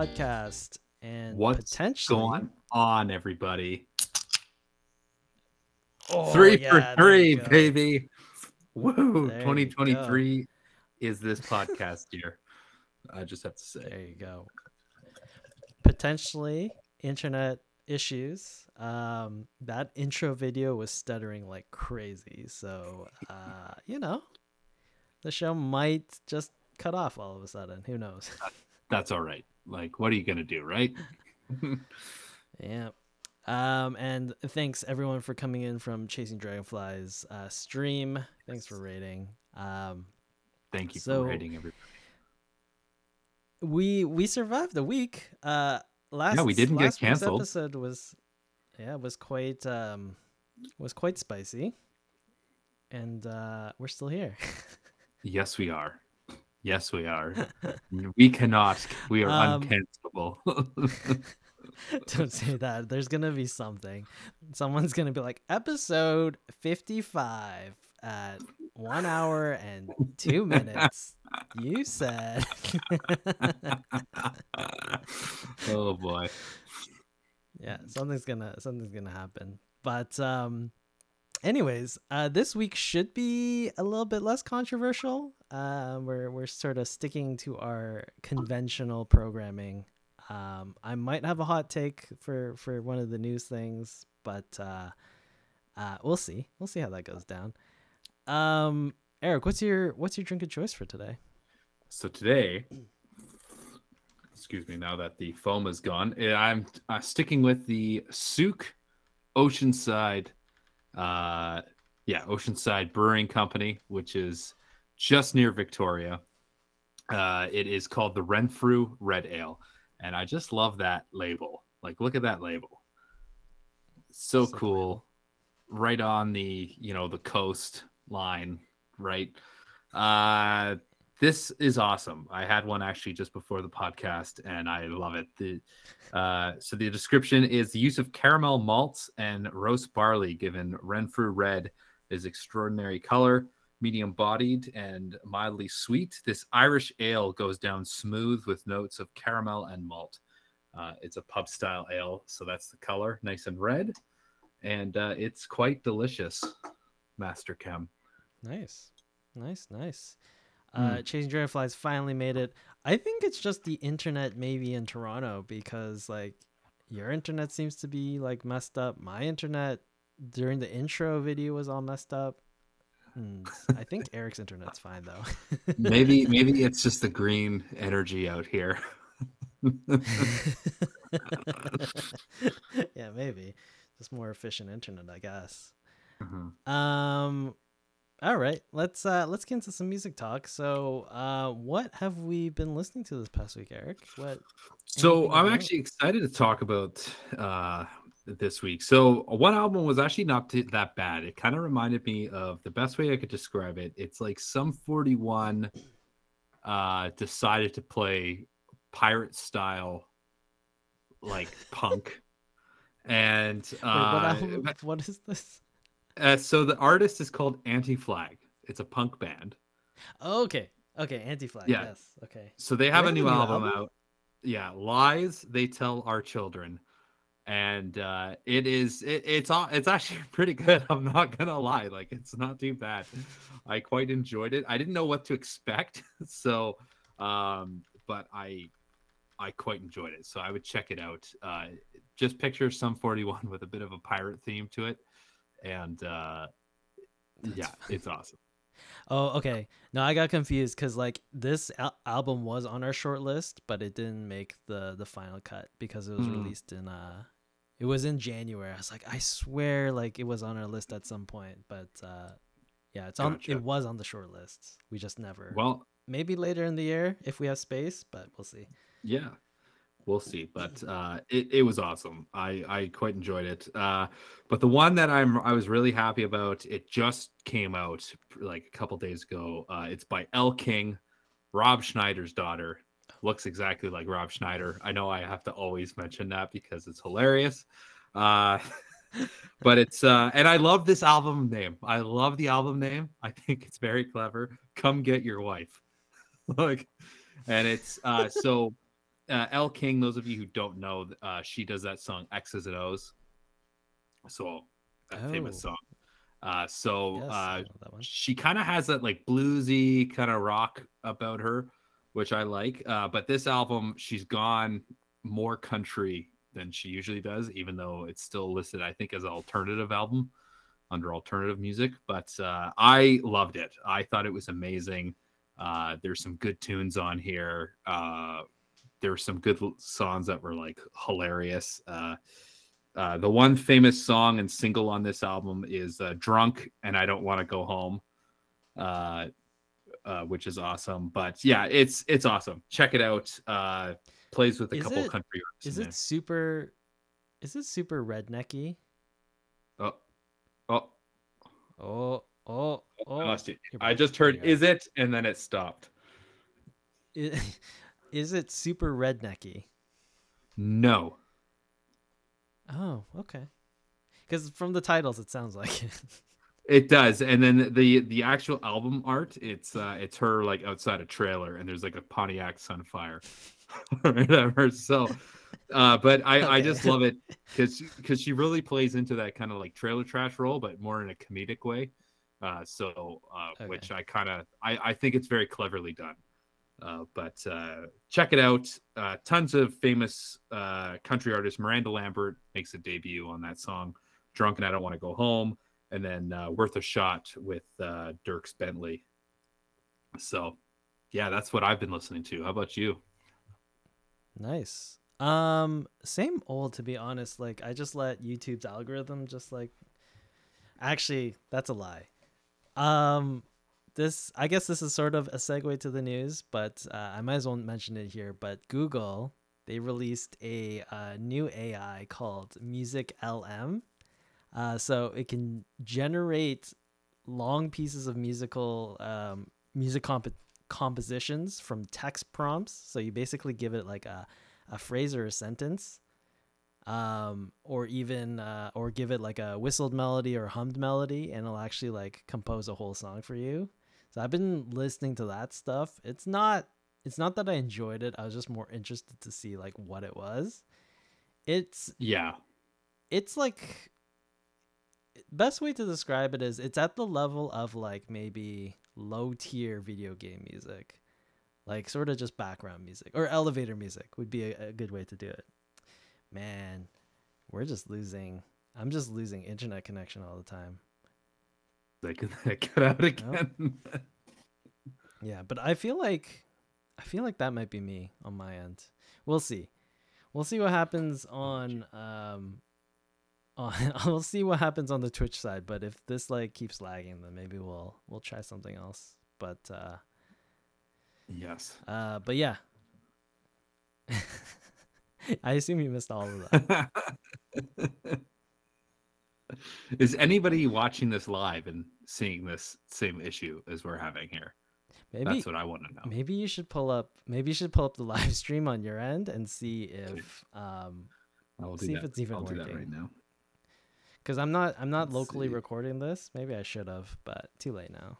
podcast and What's potentially going on, everybody? Oh, three yeah, for three, baby. Woo! There 2023 is this podcast year. I just have to say. There you go. Potentially internet issues. Um, that intro video was stuttering like crazy. So, uh, you know, the show might just cut off all of a sudden. Who knows? That's all right. Like, what are you gonna do, right? yeah. Um, and thanks everyone for coming in from Chasing Dragonflies uh, stream. Thanks for rating. Um, Thank you So- for rating everybody. we we survived the week. Uh, last we didn't get canceled. Episode was yeah was quite um was quite spicy, and uh, we're still here. Yes, we are. Yes, we are. we cannot. We are Um, uncancelable. Don't say that. There's gonna be something. Someone's gonna be like episode fifty five at one hour and two minutes. You said. oh boy. yeah something's gonna something's gonna happen but um anyways uh this week should be a little bit less controversial uh we're we're sort of sticking to our conventional programming. Um i might have a hot take for for one of the news things but uh uh we'll see. We'll see how that goes down. Um eric what's your what's your drink of choice for today? So today, excuse me, now that the foam is gone, eh, I'm uh, sticking with the Sooke Oceanside, uh, yeah, Oceanside Brewing Company, which is just near Victoria. Uh, it is called the Renfrew Red Ale, and I just love that label. Like, look at that label. So Sick cool. Right on the, you know, the coast line, right? Uh this is awesome. I had one actually just before the podcast, and I love it. The uh, so the description is the use of caramel malts and roast barley, given Renfrew Red is extraordinary color, medium bodied, and mildly sweet. This Irish ale goes down smooth with notes of caramel and malt. Uh, it's a pub style ale, so that's the color, nice and red, and uh, it's quite delicious. Master Chem. Nice, nice, nice. Uh, Chasing Dragonflies finally made it. I think it's just the internet, maybe in Toronto, because like your internet seems to be like messed up. My internet during the intro video was all messed up. And I think Eric's internet's fine though. maybe maybe it's just the green energy out here. yeah, maybe just more efficient internet, I guess. Mhm. Um all right, let's uh let's get into some music talk. So, uh what have we been listening to this past week, Eric? What So I'm actually excited to talk about uh, this week. So one album was actually not that bad. It kind of reminded me of the best way I could describe it. It's like Sum 41 uh, decided to play pirate style like punk. And Wait, what, uh, album, what is this? uh, so the artist is called Anti Flag. It's a punk band. Oh, okay. Okay, anti-flag. Yeah. Yes. Okay. So they have They a have new, a new album, album? out. Yeah, lies they tell our children, and uh, it is it, it's all it's actually pretty good. I'm not gonna lie, like it's not too bad. I quite enjoyed it. I didn't know what to expect, so um, but I I quite enjoyed it. So I would check it out. Uh, just picture Sum 41 with a bit of a pirate theme to it, and uh, That's yeah, fun. it's awesome. Oh, okay. No, I got confused because like this al- album was on our short list, but it didn't make the the final cut because it was Hmm. released in uh, it was in January. I was like, I swear, like it was on our list at some point, but uh, yeah, it's on. Gotcha. It was on the short list. We just never. Well, maybe later in the year if we have space, but we'll see. Yeah, we'll see. But uh, it, it was awesome. I, I quite enjoyed it. Uh, but the one that I'm I was really happy about, it just came out like a couple days ago. Uh, it's by Elle King, Rob Schneider's daughter. Looks exactly like Rob Schneider. I know I have to always mention that because it's hilarious. Uh, but it's uh, and I love this album name. I love the album name. I think it's very clever. Come get your wife. like, and it's uh, so uh, Elle King. Those of you who don't know, uh, she does that song X's and O's. So that famous Oh. song. Uh, so Yes, uh, know that one. she kind of has that like bluesy kind of rock about her, which I like. Uh, but this album, she's gone more country than she usually does, even though it's still listed, I think, as an alternative album under alternative music. But uh, I loved it. I thought it was amazing. Uh, there's some good tunes on here. Uh, there's some good songs that were like hilarious. Uh, uh, the one famous song and single on this album is uh, "Drunk" and "I Don't Want to Go Home," uh, which is awesome. But yeah, it's it's awesome. Check it out. Uh, plays with a Is couple it- country. Is it super? Is it super rednecky? there. Oh, oh, Oh, oh, I oh! lost you. I just heard "Is it?" and then it stopped. I- Is it super rednecky? No. Oh, okay. Because from the titles, it sounds like it. It does, and then the the actual album art, it's uh it's her like outside a trailer, and there's like a Pontiac Sunfire, or whatever. So, uh, but I I just love it because because she really plays into that kind of like trailer trash role, but more in a comedic way. Uh, so uh, Okay. which I kind of I I think it's very cleverly done. Uh, but uh, check it out. Uh, tons of famous uh, country artists. Miranda Lambert makes a debut on that song, "Drunk and I Don't Want to Go Home," and then uh, "Worth a Shot" with uh, Dierks Bentley. So, yeah, that's what I've been listening to. How about you? Nice. Um, same old to be honest. Like I just let YouTube's algorithm just like actually that's a lie. Um this I guess this is sort of a segue to the news, but uh, I might as well mention it here. But Google they released a uh, new AI called Music LM. Uh, so it can generate long pieces of musical um, music comp- compositions from text prompts. So you basically give it like a, a phrase or a sentence, um, or even uh, or give it like a whistled melody or hummed melody, and it'll actually like compose a whole song for you. So I've been listening to that stuff. It's not it's not that I enjoyed it. I was just more interested to see like what it was. It's Yeah, it's like best way to describe it is it's at the level of like maybe low tier video game music. Like sort of just background music or elevator music would be a, a good way to do it. Man we're just losing i'm just losing internet connection all the time. They they cut out again. yeah but i feel like i feel like that might be me on my end. We'll see. We'll see what happens on um on we'll see what happens on the twitch side but if this like keeps lagging then maybe we'll we'll try something else but uh yes. uh but yeah i assume you missed all of that Is anybody watching this live and seeing this same issue as we're having here? maybe That's what I want to know. maybe you should pull up maybe you should pull up the live stream on your end and see if um I will do see if that. it's even I'll do that working. right now. Because i'm not i'm not Let's locally see. recording this maybe i should have but too late now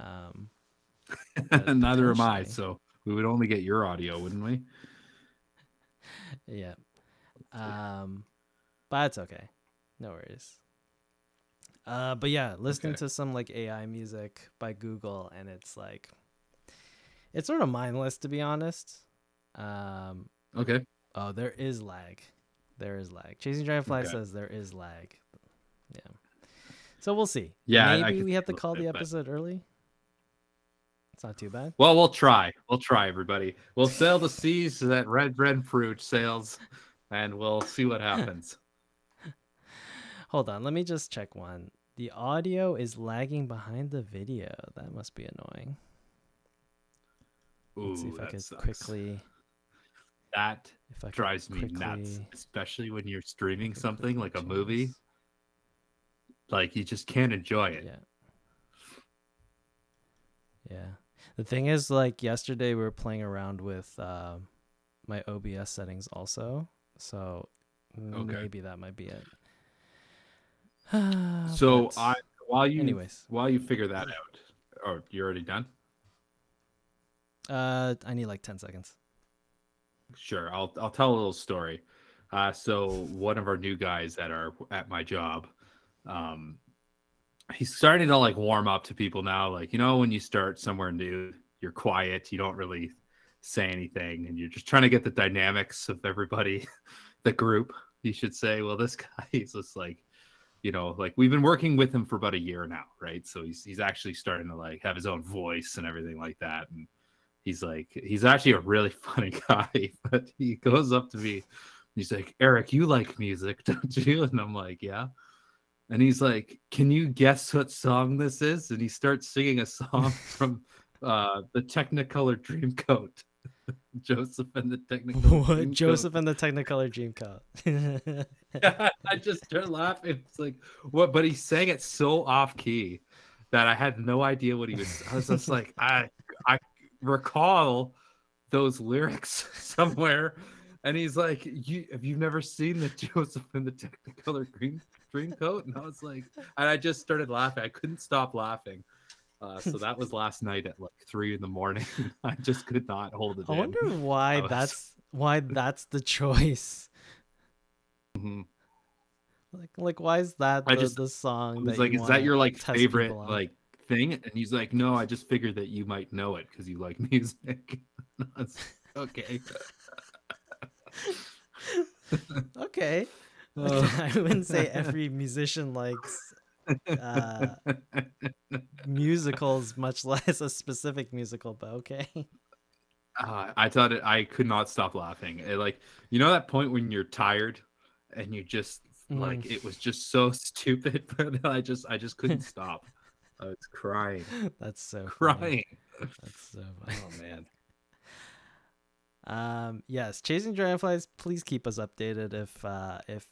um Neither am I. So we would only get your audio, wouldn't we? Yeah. Um, but it's okay. No worries. Uh, but yeah, listening Okay. to some like AI music by Google, and it's like, it's sort of mindless to be honest. Um, Okay. oh, there is lag. There is lag. Chasing Dragonfly Okay. says there is lag. Yeah. So we'll see. Yeah, maybe we have to call the bit, but- episode early. It's not too bad. Well, we'll try. We'll try, everybody. We'll sail the seas to that red red fruit sails, and we'll see what happens. Hold on, let me just check one. The audio is lagging behind the video. That must be annoying. Ooh, Let's see if I could sucks. quickly. That If I drives me nuts, especially when you're streaming if I could something like a movie. Like you just can't enjoy it. Yeah. Yeah. The thing is, like yesterday, we were playing around with um, my OBS settings also, so Okay. maybe that might be it. So But I, while you, anyways, while you figure that out, oh, you're already done. uh, I need like ten seconds. Sure, I'll I'll tell a little story. Uh, so one of our new guys that are at my job, um, he's starting to like warm up to people now. Like you know, when you start somewhere new, you're quiet, you don't really say anything, and you're just trying to get the dynamics of everybody, the group. You should say, well, this guy is just like, you know, like we've been working with him for about a year now, right? So he's he's actually starting to like have his own voice and everything like that, and he's like he's actually a really funny guy but he goes up to me he's like eric you like music don't you and i'm like yeah and he's like can you guess what song this is? And he starts singing a song from uh the technicolor dreamcoat. Joseph and the technicolor what? Dreamcoat. joseph and the technicolor dreamcoat. I just started laughing. It's like what but he sang it so off key that i had no idea what he was i was just like i i recall those lyrics somewhere. And he's like you have you never seen the joseph and the technicolor green dreamcoat and i was like and i just started laughing i couldn't stop laughing uh, so that was last night at like three in the morning i just could not hold it i in. wonder why I was- that's why that's the choice Mhm. like like why is that I the, just- the song I that like, "Is that your like favorite like thing?" And he's like, "No, I just figured that you might know it because you like music." I okay. okay Uh, i wouldn't say every musician likes uh musicals much less a specific musical but okay uh, I thought it. I could not stop laughing. It, like you know that point when you're tired and you just like Mm. it was just so stupid, but I just I just couldn't stop. I was crying, that's so funny. crying. that's so funny Oh man. Um, yes, chasing dragonflies. Please keep us updated. If uh, if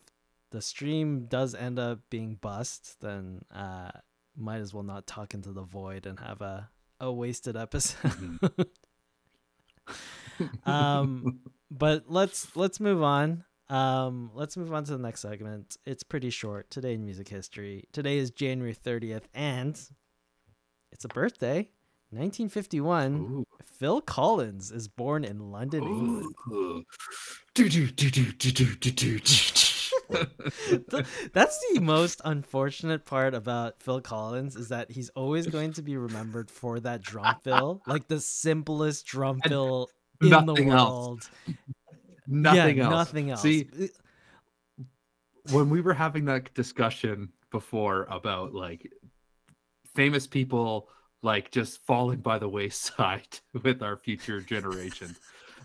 the stream does end up being bust, then uh, might as well not talk into the void and have a a wasted episode. Mhm. um, but let's let's move on. Um, let's move on to the next segment. It's pretty short. Today in music history. Today is January thirtieth, and it's a birthday. 1951. Ooh. Phil Collins is born in London, England. Ooh. Do, That's the most unfortunate part about Phil Collins is that he's always going to be remembered for that drum fill, like the simplest drum fill in the nothing else. world. Nothing yeah, else. Nothing else. See, when we were having that discussion before about like famous people like just falling by the wayside with our future generations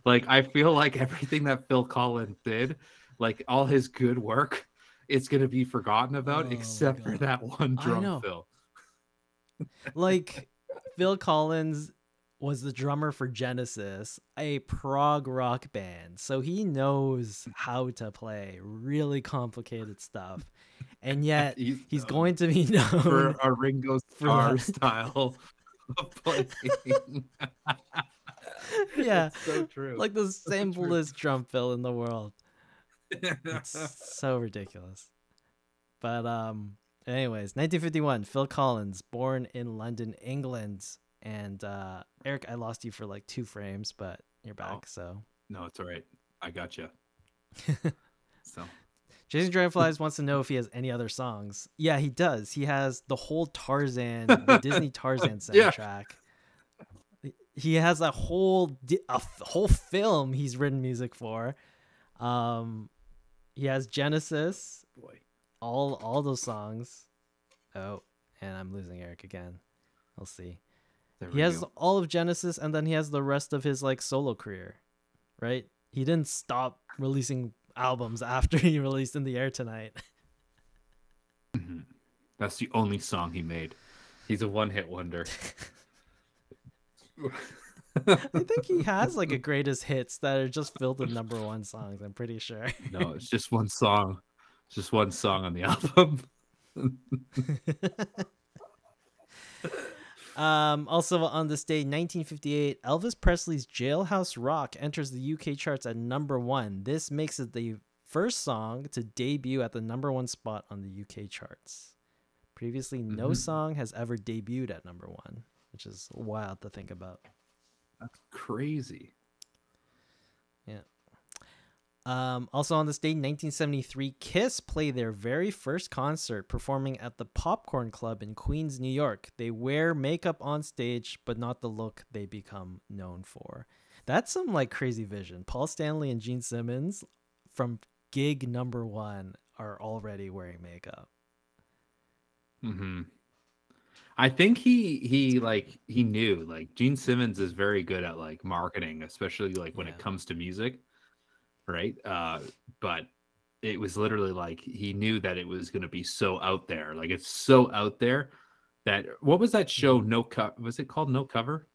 like i feel like everything that phil collins did like all his good work it's going to be forgotten about Oh except for that one drum fill. Like Phil Collins was the drummer for Genesis, a prog rock band. So he knows how to play really complicated stuff. And yet he's, he's going to be known for a ringo for starr style of playing. Yeah, so true. Like the so simplest drum fill in the world. It's so ridiculous. But um anyways, 1951, Phil Collins, born in London, England. And uh Eric, I lost you for like 2 frames, but you're back, Oh. so no it's all right i got you so Chasing Dragonflies wants to know if he has any other songs. Yeah, he does. He has the whole Tarzan, the Disney Tarzan soundtrack. Yeah. He has a whole a whole film he's written music for. Um, he has Genesis, boy all all those songs. Oh, and I'm losing Eric again. We'll see. there He we has go. all of Genesis, and then he has the rest of his like solo career, right? He didn't stop releasing albums after he released "In the Air Tonight." Mhm. That's the only song he made. He's a one-hit wonder. I think he has like a greatest hits that are just filled with number one songs. I'm pretty sure. no, it's just one song. It's just one song on the album. um, also on this day, 1958, Elvis Presley's "Jailhouse Rock" enters the UK charts at number one. This makes it the first song to debut at the number one spot on the UK charts. Previously, no Mhm. song has ever debuted at number one, which is wild to think about. That's crazy. Yeah. Um, also on this date, 1973, Kiss play their very first concert performing at the Popcorn Club in Queens, New York. They wear makeup on stage, but not the look they become known for. That's some like crazy vision. Paul Stanley and Gene Simmons from gig number one are already wearing makeup. hmm I think he he like he knew like Gene Simmons is very good at like marketing, especially like when Yeah. it comes to music, right? Uh, but it was literally like he knew that it was going to be so out there, like it's so out there that what was that show? Mhm. No cut was it called No Cover?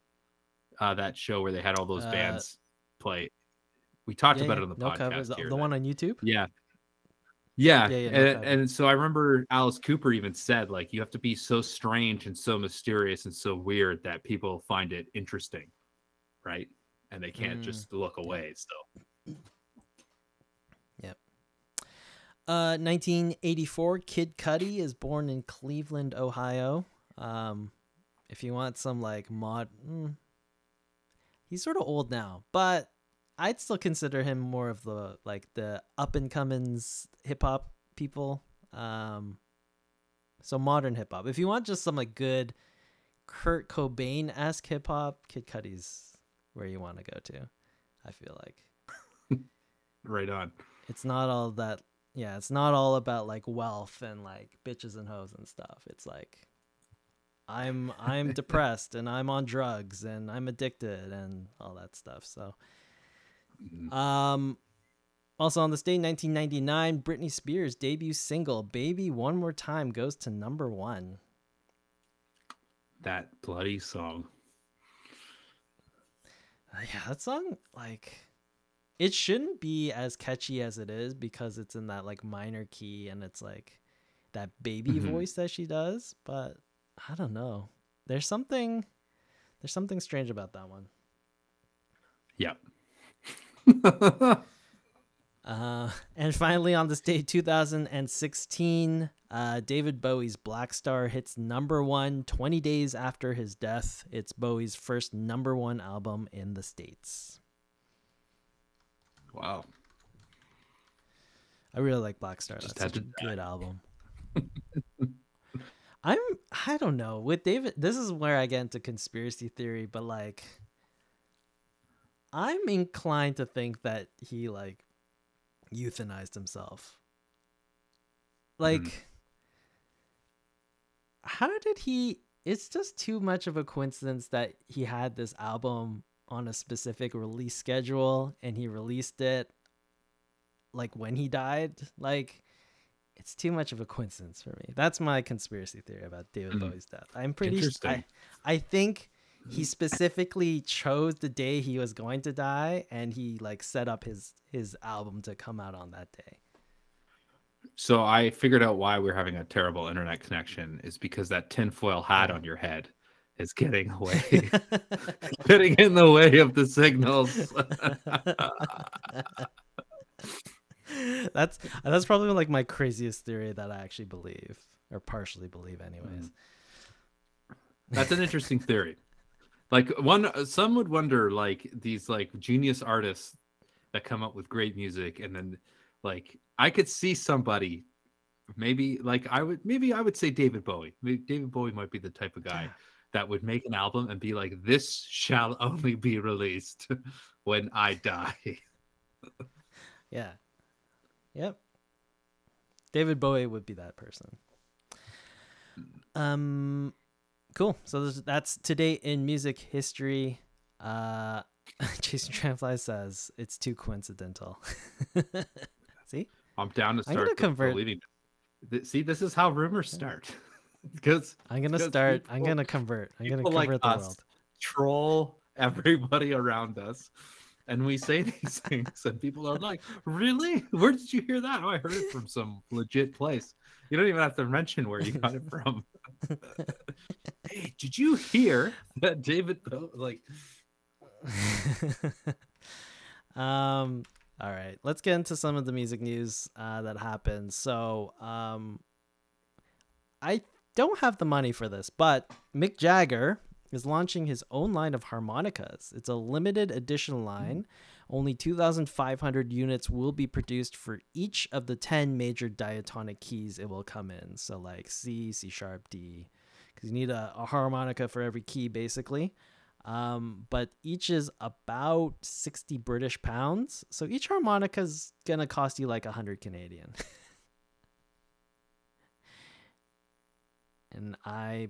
Uh, that show where they had all those Uh, bands play. We talked Yeah, about it on the no podcast. covers. The, the one on YouTube. yeah. Yeah. Yeah, yeah, and, and so I remember Alice Cooper even said, like, you have to be so strange and so mysterious and so weird that people find it interesting. Right. And they can't Mm, just look away. So, Uh, 1984, Kid Cudi is born in Cleveland, Ohio. Um, if you want some like mod, mm, he's sort of old now, but I'd still consider him more of the like the up and comings hip hop people. Um, so modern hip hop. If you want just some like good Kurt Cobain esque hip hop, Kid Cudi's where you want to go to. I feel like right on. it's not all that yeah it's not all about like wealth and like bitches and hoes and stuff it's like i'm i'm depressed and i'm on drugs and i'm addicted and all that stuff so Mhm. um also on this day 1999 britney spears debut single baby one more time goes to number one That bloody song. Uh, yeah that song like it shouldn't be as catchy as it is because it's in that like minor key and it's like that baby Mhm. voice that she does but i don't know there's something there's something strange about that one Yep. Uh and finally on this day 2016 uh david bowie's Blackstar hits number one 20 days after his death it's bowie's first number one album in the states wow. I really like Blackstar. Just That's such a good album. I'm I don't know. With David this is where I get into conspiracy theory, but like I'm inclined to think that he like euthanized himself. Like how did he it's just too much of a coincidence that he had this album on a specific release schedule and he released it like when he died like it's too much of a coincidence for me that's my conspiracy theory about david Mhm. bowie's death i'm pretty I. I think he specifically chose the day he was going to die and he like set up his his album to come out on that day So I figured out why we're having a terrible internet connection is because that tinfoil hat on your head is getting away, getting in the way of the signals. that's that's probably like my craziest theory that i actually believe or partially believe anyways mm. That's an interesting theory. Like one, some would wonder, like these like genius artists that come up with great music, and then like I could see somebody, maybe like I would, maybe I would say David Bowie. Maybe David Bowie might be the type of guy that would make an album and be like, "This shall only be released when I die." Yeah. Yep. David Bowie would be that person. Um cool. So that's today in music history. Uh Chasing Dragonfly says it's too coincidental. See? I'm down to I'm start gonna convert- believing. See, this is how rumors start. because I'm gonna Because start I'm gonna convert. I'm gonna people like the us world. troll everybody around us and we say these things and people are like really where did you hear that oh i heard it from some legit place you don't even have to mention where you got it from hey did you hear that david Bowie like um all right let's get into some of the music news uh, that happened. So um i don't have the money for this but mick jagger is launching his own line of harmonicas. It's a limited edition line Only 2,500 units will be produced for each of the 10 major diatonic keys it will come in. So, like C, C sharp, D, because you need a, a, harmonica for every key, basically. Um, but each is about 60 British pounds. So, each harmonica is going to cost you like 100 Canadian. and I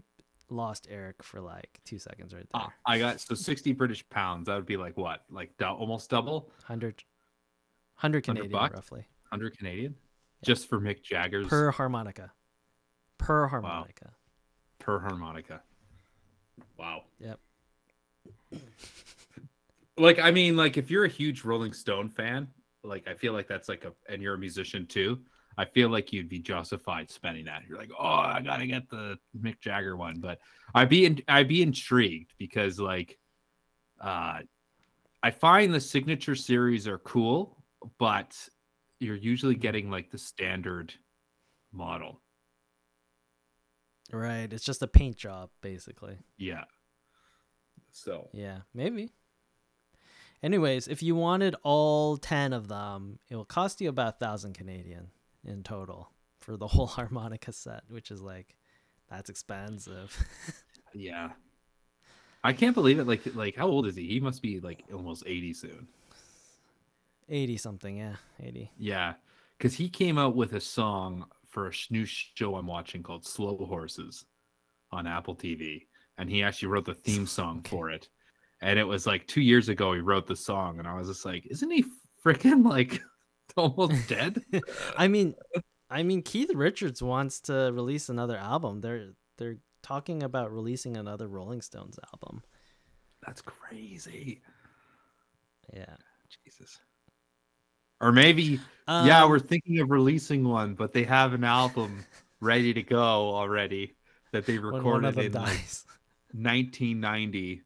lost Eric for like two seconds right there. Uh, I got so 60 British pounds. That would be like what? Like do- almost double? 100, 100 Canadian 100 roughly. 100 Canadian? Yeah. Just for Mick Jagger's? Per harmonica. Per harmonica. Wow. Per harmonica. Wow. Yep. like, I mean, like if you're a huge Rolling Stone fan, like I feel like that's like a, and you're a musician too I feel like you'd be justified spending that. You're like, oh, I gotta get the Mick Jagger one, but I'd be in, I'd be intrigued because like, uh, I find the signature series are cool, but you're usually getting like the standard model. Right. It's just a paint job, basically. Yeah. So. Yeah, maybe. Anyways, if you wanted all ten of them, it will cost you about thousand Canadian in total for the whole harmonica set, which is like that's expensive. yeah. I can't believe it. Like, like how old is he? He must be like almost eighty soon. Eighty something, yeah, eighty. Yeah, because he came out with a song for a new show I'm watching called Slow Horses on Apple TV, and he actually wrote the theme song okay. for it. And it was like two years ago he wrote the song, and I was just like, "Isn't he freaking like almost dead. I mean, I mean, Keith Richards wants to release another album. They're they're talking about releasing another Rolling Stones album. That's crazy. Yeah. Jesus. Or maybe, um, yeah, we're thinking of releasing one, but they have an album ready to go already that they recorded in like 1990,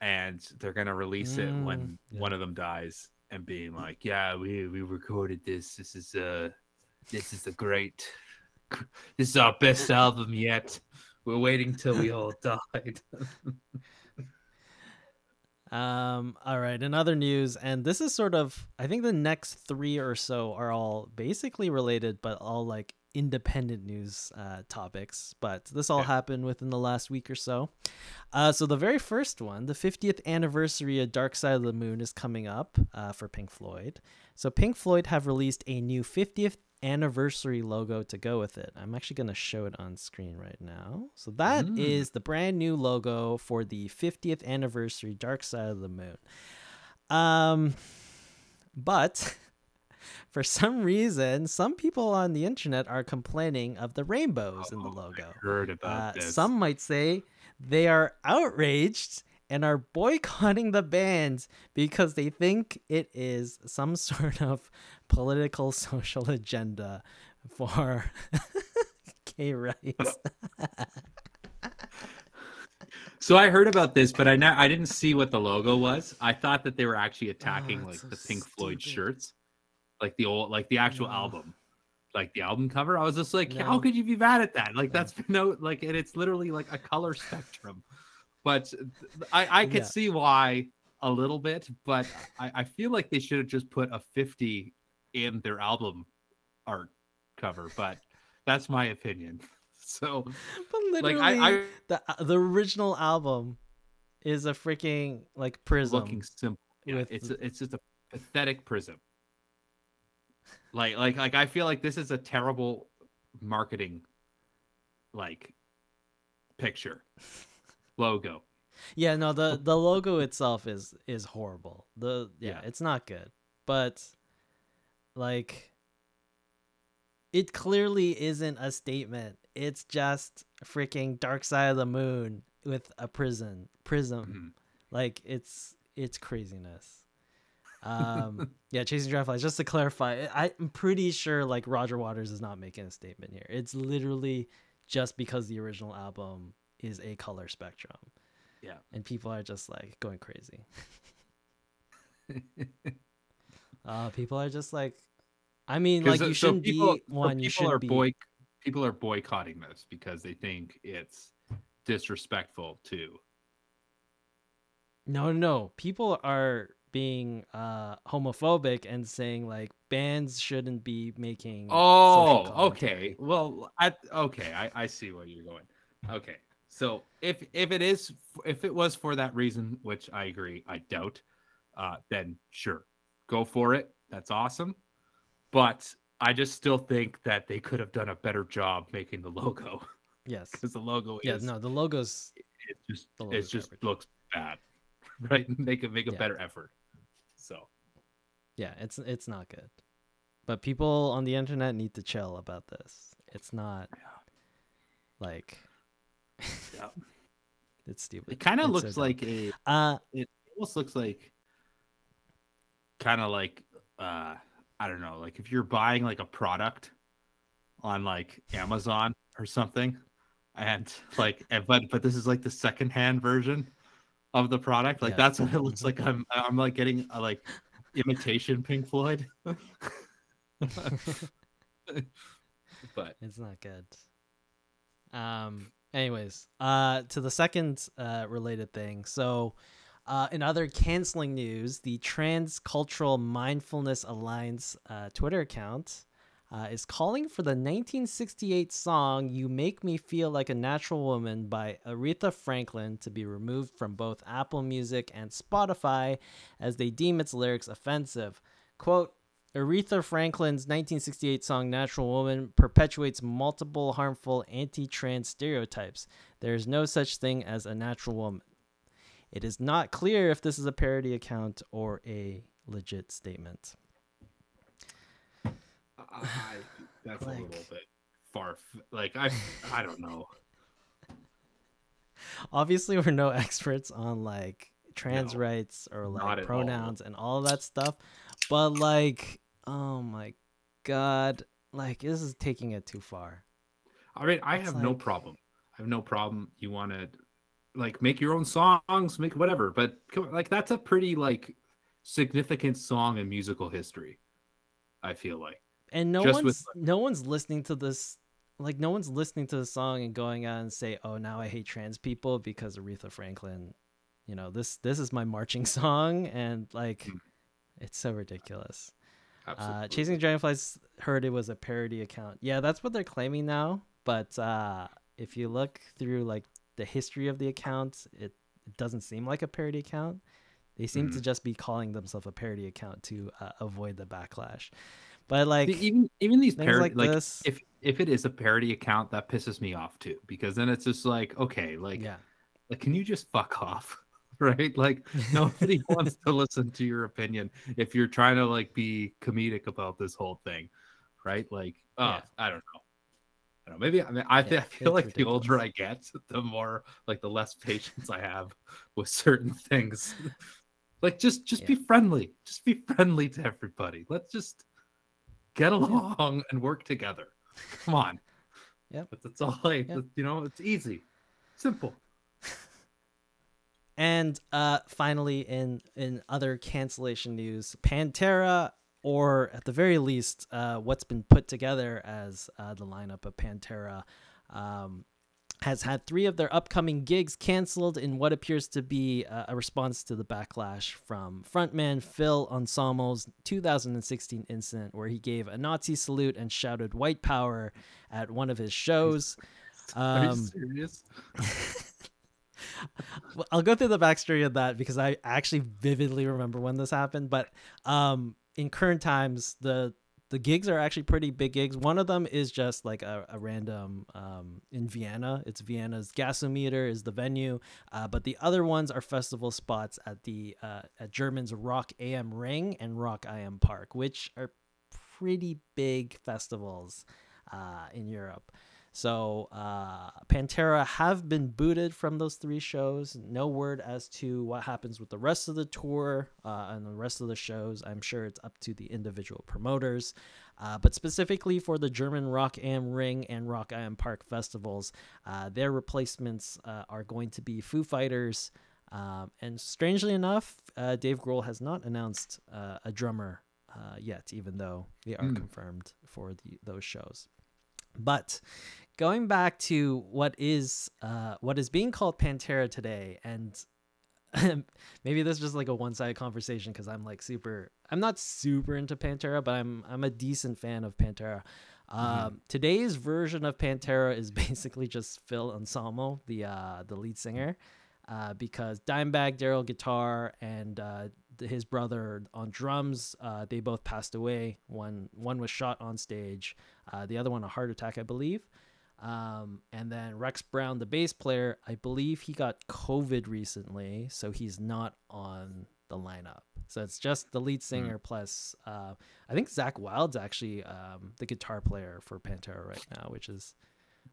and they're gonna release mm, it when yeah. one of them dies and being like, "Yeah, we we recorded this. This is uh this is a great this is our best album yet. We're waiting till we all died." um all right, in other news and this is sort of I think the next 3 or so are all basically related but all like independent news uh, topics, but this all happened within the last week or so. Uh, so the very first one, the 50th anniversary of Dark Side of the Moon, is coming up uh, for Pink Floyd. So Pink Floyd have released a new 50th anniversary logo to go with it. I'm actually going to show it on screen right now. So that mm. is the brand new logo for the 50th anniversary Dark Side of the Moon. Um, but for some reason, some people on the internet are complaining of the rainbows oh, in the oh, logo. I heard about uh, this. Some might say they are outraged and are boycotting the band because they think it is some sort of political social agenda for gay rights. so I heard about this, but I I didn't see what the logo was. I thought that they were actually attacking oh, like so the Pink stupid. Floyd shirts like the old like the actual no. album like the album cover i was just like no. how could you be mad at that like that's no like and it's literally like a color spectrum but i i could yeah. see why a little bit but I, I feel like they should have just put a 50 in their album art cover but that's my opinion so but literally like I, I the the original album is a freaking like prism looking simple yeah, with... it's it's just a pathetic prism like like like I feel like this is a terrible marketing like picture logo. Yeah, no, the the logo itself is is horrible. The yeah, yeah, it's not good. But like it clearly isn't a statement. It's just freaking dark side of the moon with a prison prism. Mm-hmm. Like it's it's craziness. Um, yeah, chasing dragonflies. Just to clarify, I'm pretty sure like Roger Waters is not making a statement here. It's literally just because the original album is a color spectrum. Yeah, and people are just like going crazy. uh, people are just like, I mean, like you shouldn't people, be one. So you shouldn't be. Boy, people are boycotting this because they think it's disrespectful to. No, no, people are being uh homophobic and saying like bands shouldn't be making. Oh, okay. Well, I okay. I I see where you're going. Okay, so if if it is if it was for that reason, which I agree, I doubt, uh, then sure, go for it. That's awesome. But I just still think that they could have done a better job making the logo Yes. because the logo Yeah. is No, the logos. it just the it just looks bad, right? They could make a Yeah. better effort. So Yeah, it's it's not good. But people on the internet need to chill about this. It's not like yeah, it's stupid. it kind of It's so looks like a uh it almost looks like kind of like uh I don't know, like if you're buying like a product on like Amazon or something and like and, but but this is like the secondhand version of the product. Like Yeah. that's what it looks like. I'm I'm like getting a, like imitation Pink Floyd. but It's not good. Um. Anyways, uh, to the second uh related thing. So, uh, in other canceling news, the Transcultural Mindfulness Alliance uh, Twitter account uh, is calling for the 1968 song "You Make Me Feel Like a Natural Woman" by Aretha Franklin to be removed from both Apple Music and Spotify, as they deem its lyrics offensive. Quote. Aretha Franklin's 1968 song Natural Woman perpetuates multiple harmful anti trans stereotypes. There is no such thing as a natural woman. It is not clear if this is a parody account or a legit statement. I, that's a little bit far. Like I I don't know. Obviously, we're no experts on like trans No, rights or like at all. pronouns and all that stuff, but like, oh my god, like this is taking it too far. I mean, I It's have no problem. I have no problem. You want to like make your own songs, make whatever, but like that's a pretty like significant song in musical history. I feel like. And no Just with, one's no one's listening to this like no one's listening to the song and going out and say oh now i hate trans people because aretha franklin. You know this this is my marching song and like Mm. it's so ridiculous. Absolutely. uh chasing dragonflies heard it was a parody account. Yeah that's what they're claiming now but uh if you look through like the history of the account it, it doesn't seem like a parody account. They seem to just be calling themselves a parody account to uh, avoid the backlash but like even even these parody like like, this- if if it is a parody account that pisses me off too because then it's just like okay like yeah like can you just fuck off right like nobody wants to listen to your opinion if you're trying to like be comedic about this whole thing right like oh Yeah. i don't know I don't know. Maybe I mean I, Yeah, I feel like the older I get, the more like the less patience I have with certain things. like just just be friendly. Just be friendly to everybody. Let's just get along and work together. Come on. Yep. But that's all I Yep. you know, it's easy. Simple. And uh, finally, in in other cancellation news, Pantera, or at the very least, uh, what's been put together as uh, the lineup of Pantera, um, has had three of their upcoming gigs canceled in what appears to be a response to the backlash from frontman Phil Anselmo's 2016 incident where he gave a Nazi salute and shouted "White Power" at one of his shows. Are you Um, serious? I'll go through the backstory of that because I actually vividly remember when this happened. But um, in current times, the the gigs are actually pretty big gigs. One of them is just like a, a random um, in Vienna. It's Vienna's Gasometer is the venue, uh, but the other ones are festival spots at the uh, at German's Rock AM Ring and Rock IM Park, which are pretty big festivals uh, in Europe. So uh, Pantera have been booted from those three shows. No word as to what happens with the rest of the tour uh, and the rest of the shows. I'm sure it's up to the individual promoters. Uh, but specifically for the German Rock Am Ring and Rock Am Park festivals, uh, their replacements uh, are going to be Foo Fighters. Um, and strangely enough, uh, Dave Grohl has not announced uh, a drummer uh, yet, even though they are Hmm. confirmed for the, those shows. But going back to what is uh, what is being called Pantera today, and maybe this is just like a one-sided conversation because I'm like super. I'm not super into Pantera, but I'm I'm a decent fan of Pantera. Um, mm-hmm. Today's version of Pantera is basically just Phil Anselmo, the uh, the lead singer, uh, because Dimebag Darrell guitar and uh, his brother on drums, uh, they both passed away. One one was shot on stage, uh, the other one a heart attack, I believe. Um, and then Rex Brown, the bass player, I believe he got COVID recently, so he's not on the lineup. So it's just the lead hmm. singer mm. plus uh, I think Zakk Wylde's actually um, the guitar player for Pantera right now, which is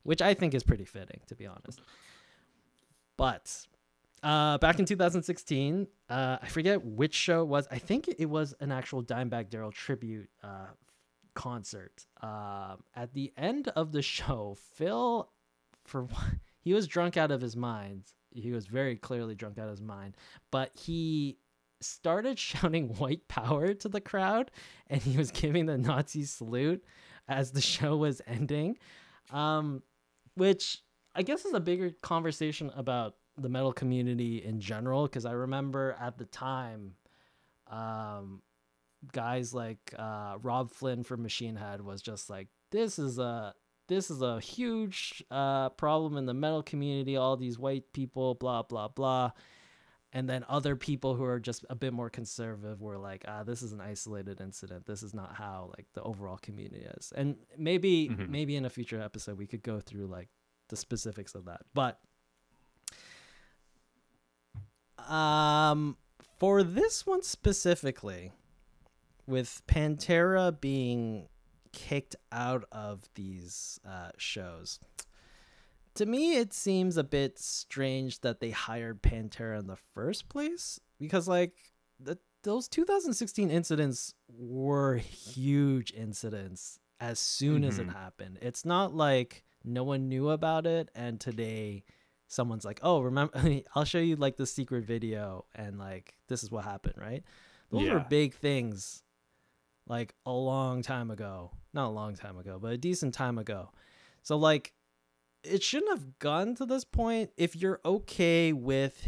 which I think is pretty fitting to be honest. But uh, back in 2016, uh, I forget which show it was. I think it was an actual Dimebag Darrell tribute uh, concert. Um, at the end of the show, Phil, for he was drunk out of his mind. He was very clearly drunk out of his mind, but he started shouting white power to the crowd and he was giving the Nazi salute as the show was ending. Um, which I guess is a bigger conversation about the metal community in general because I remember at the time um, guys like uh, Robb Flynn from Machine Head was just like this is a this is a huge uh, problem in the metal community all these white people blah blah blah. And then other people who are just a bit more conservative were like ah this is an isolated incident. This is not how like the overall community is. And maybe mm-hmm. maybe in a future episode we could go through like the specifics of that. But um for this one specifically with pantera being kicked out of these uh, shows to me it seems a bit strange that they hired Pantera in the first place because like the, those 2016 incidents were huge incidents as soon mm-hmm. as it mm-hmm. happened. It's not like no one knew about it and today someone's like, "Oh, remember I'll show you like the secret video and like this is what happened," right? Those yeah. were big things like a long time ago. Not a long time ago, but a decent time ago. So like it shouldn't have gone to this point if you're okay with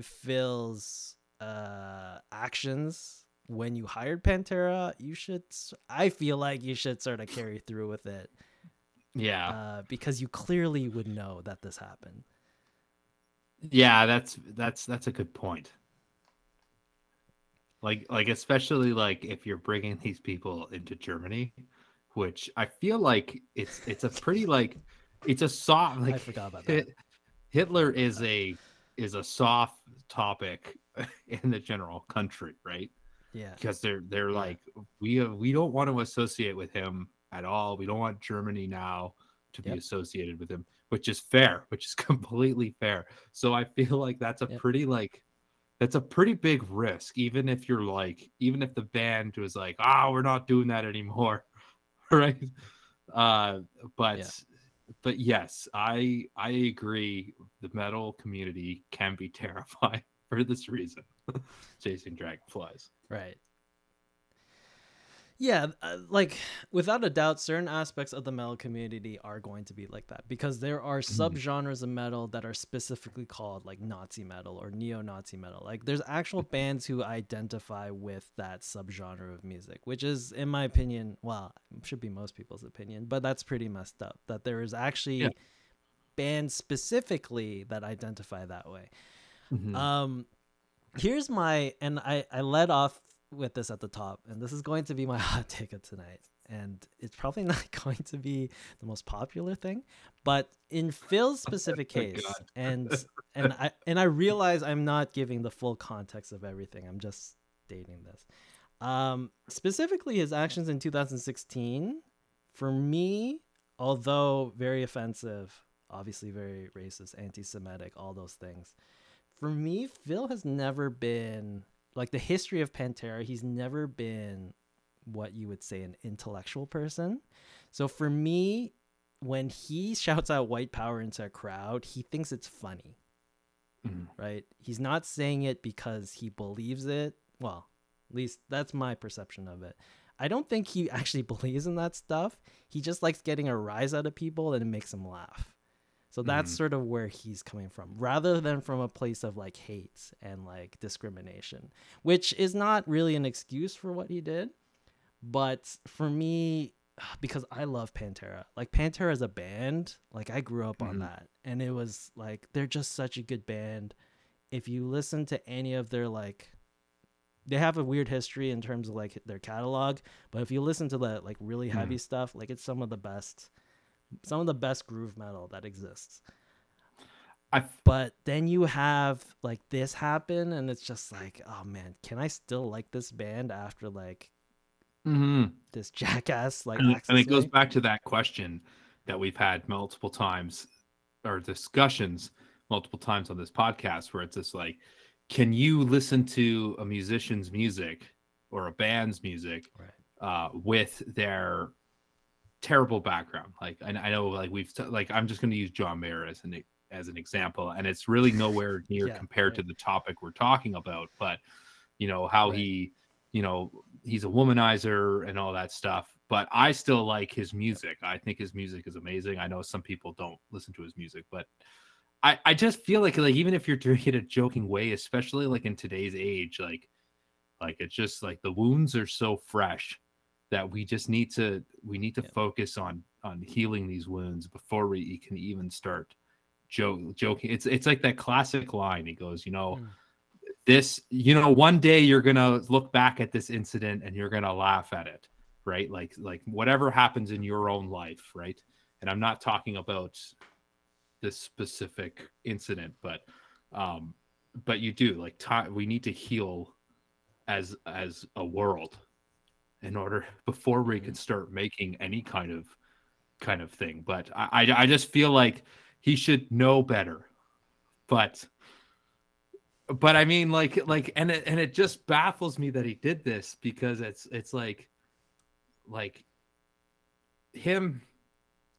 Phil's uh actions when you hired Pantera, you should I feel like you should sort of carry through with it. Yeah. Uh, because you clearly would know that this happened. Yeah, that's that's that's a good point. Like like especially like if you're bringing these people into Germany, which I feel like it's it's a pretty like it's a soft. Like, I forgot about that. Hitler is a is a soft topic in the general country, right? Yeah. Because they're they're yeah. like we uh, we don't want to associate with him at all. We don't want Germany now to yep. be associated with him, which is fair, which is completely fair. So I feel like that's a yep. pretty like that's a pretty big risk, even if you're like, even if the band was like, ah, oh, we're not doing that anymore, right? Uh, but yeah but yes, I I agree. The metal community can be terrifying for this reason, chasing dragonflies. Right. Yeah, uh, like without a doubt, certain aspects of the metal community are going to be like that because there are mm-hmm. subgenres of metal that are specifically called like Nazi metal or neo-Nazi metal. Like there's actual bands who identify with that subgenre of music, which is, in my opinion, well, should be most people's opinion, but that's pretty messed up. That there is actually yeah. bands specifically that identify that way. Mm-hmm. Um, here's my and I I led off with this at the top, and this is going to be my hot take of tonight. And it's probably not going to be the most popular thing, but in Phil's specific case, and and I and I realize I'm not giving the full context of everything. I'm just stating this. Um, specifically, his actions in 2016, for me, although very offensive, obviously very racist, anti-Semitic, all those things. For me, Phil has never been like the history of Pantera, he's never been what you would say an intellectual person. So for me, when he shouts out white power into a crowd, he thinks it's funny. Mm-hmm. Right? He's not saying it because he believes it. Well, at least that's my perception of it. I don't think he actually believes in that stuff. He just likes getting a rise out of people and it makes him laugh. So that's Mhm. sort of where he's coming from, rather than from a place of like hate and like discrimination, which is not really an excuse for what he did. But for me, because I love Pantera, like Pantera as a band, like I grew up on Mhm. that, and it was like they're just such a good band. If you listen to any of their like, they have a weird history in terms of like their catalog, but if you listen to the like really Mhm. heavy stuff, like it's some of the best, some of the best groove metal that exists. I f- But then you have like this happen, and it's just like, oh man, can I still like this band after like Mhm. this jackass like and, and it goes back to that question that we've had multiple times or discussions multiple times on this podcast where it's just like can you listen to a musician's music or a band's music Right. uh, with their terrible background like and i know like we've t- like i'm just going to use john mayer as an as an example and it's really nowhere near Yeah, compared to the topic we're talking about but you know how Right. he you know he's a womanizer and all that stuff but i still like his music. I think his music is amazing. I know some people don't listen to his music but i i just feel like like even if you're doing it a joking way especially like in today's age like like it's just like the wounds are so fresh that we just need to we need to Yeah. focus on on healing these wounds before we can even start joke joking it's it's like that classic line he goes you know Mm. this you know one day you're gonna look back at this incident and you're gonna laugh at it right like like whatever happens in your own life right and i'm not talking about this specific incident but um but you do like time we need to heal as as a world in order before we Mhm. can start making any kind of kind of thing but I, I i just feel like he should know better but but i mean like like and it, and it just baffles me that he did this because it's it's like like him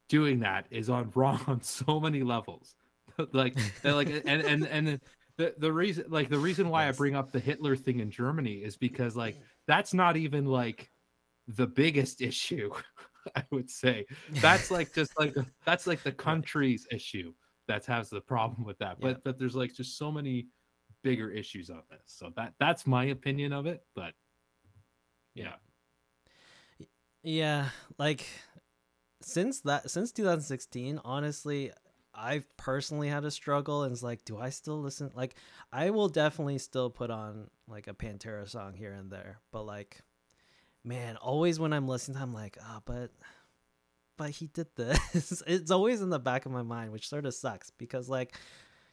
doing that is on wrong on so many levels like and like and and and the, the reason like the reason why Yes. i bring up the hitler thing in germany is because like that's not even like the biggest issue i would say that's like just like that's like the country's issue that has the problem with that but Yeah. but there's like just so many bigger issues on this so that that's my opinion of it but yeah Yeah, like since that since 2016, honestly, I've personally had a struggle and it's like, do I still listen? Like, I will definitely still put on like a Pantera song here and there, but like, man, always when I'm listening, I'm like, ah, but, but he did this. it's always in the back of my mind, which sort of sucks because like,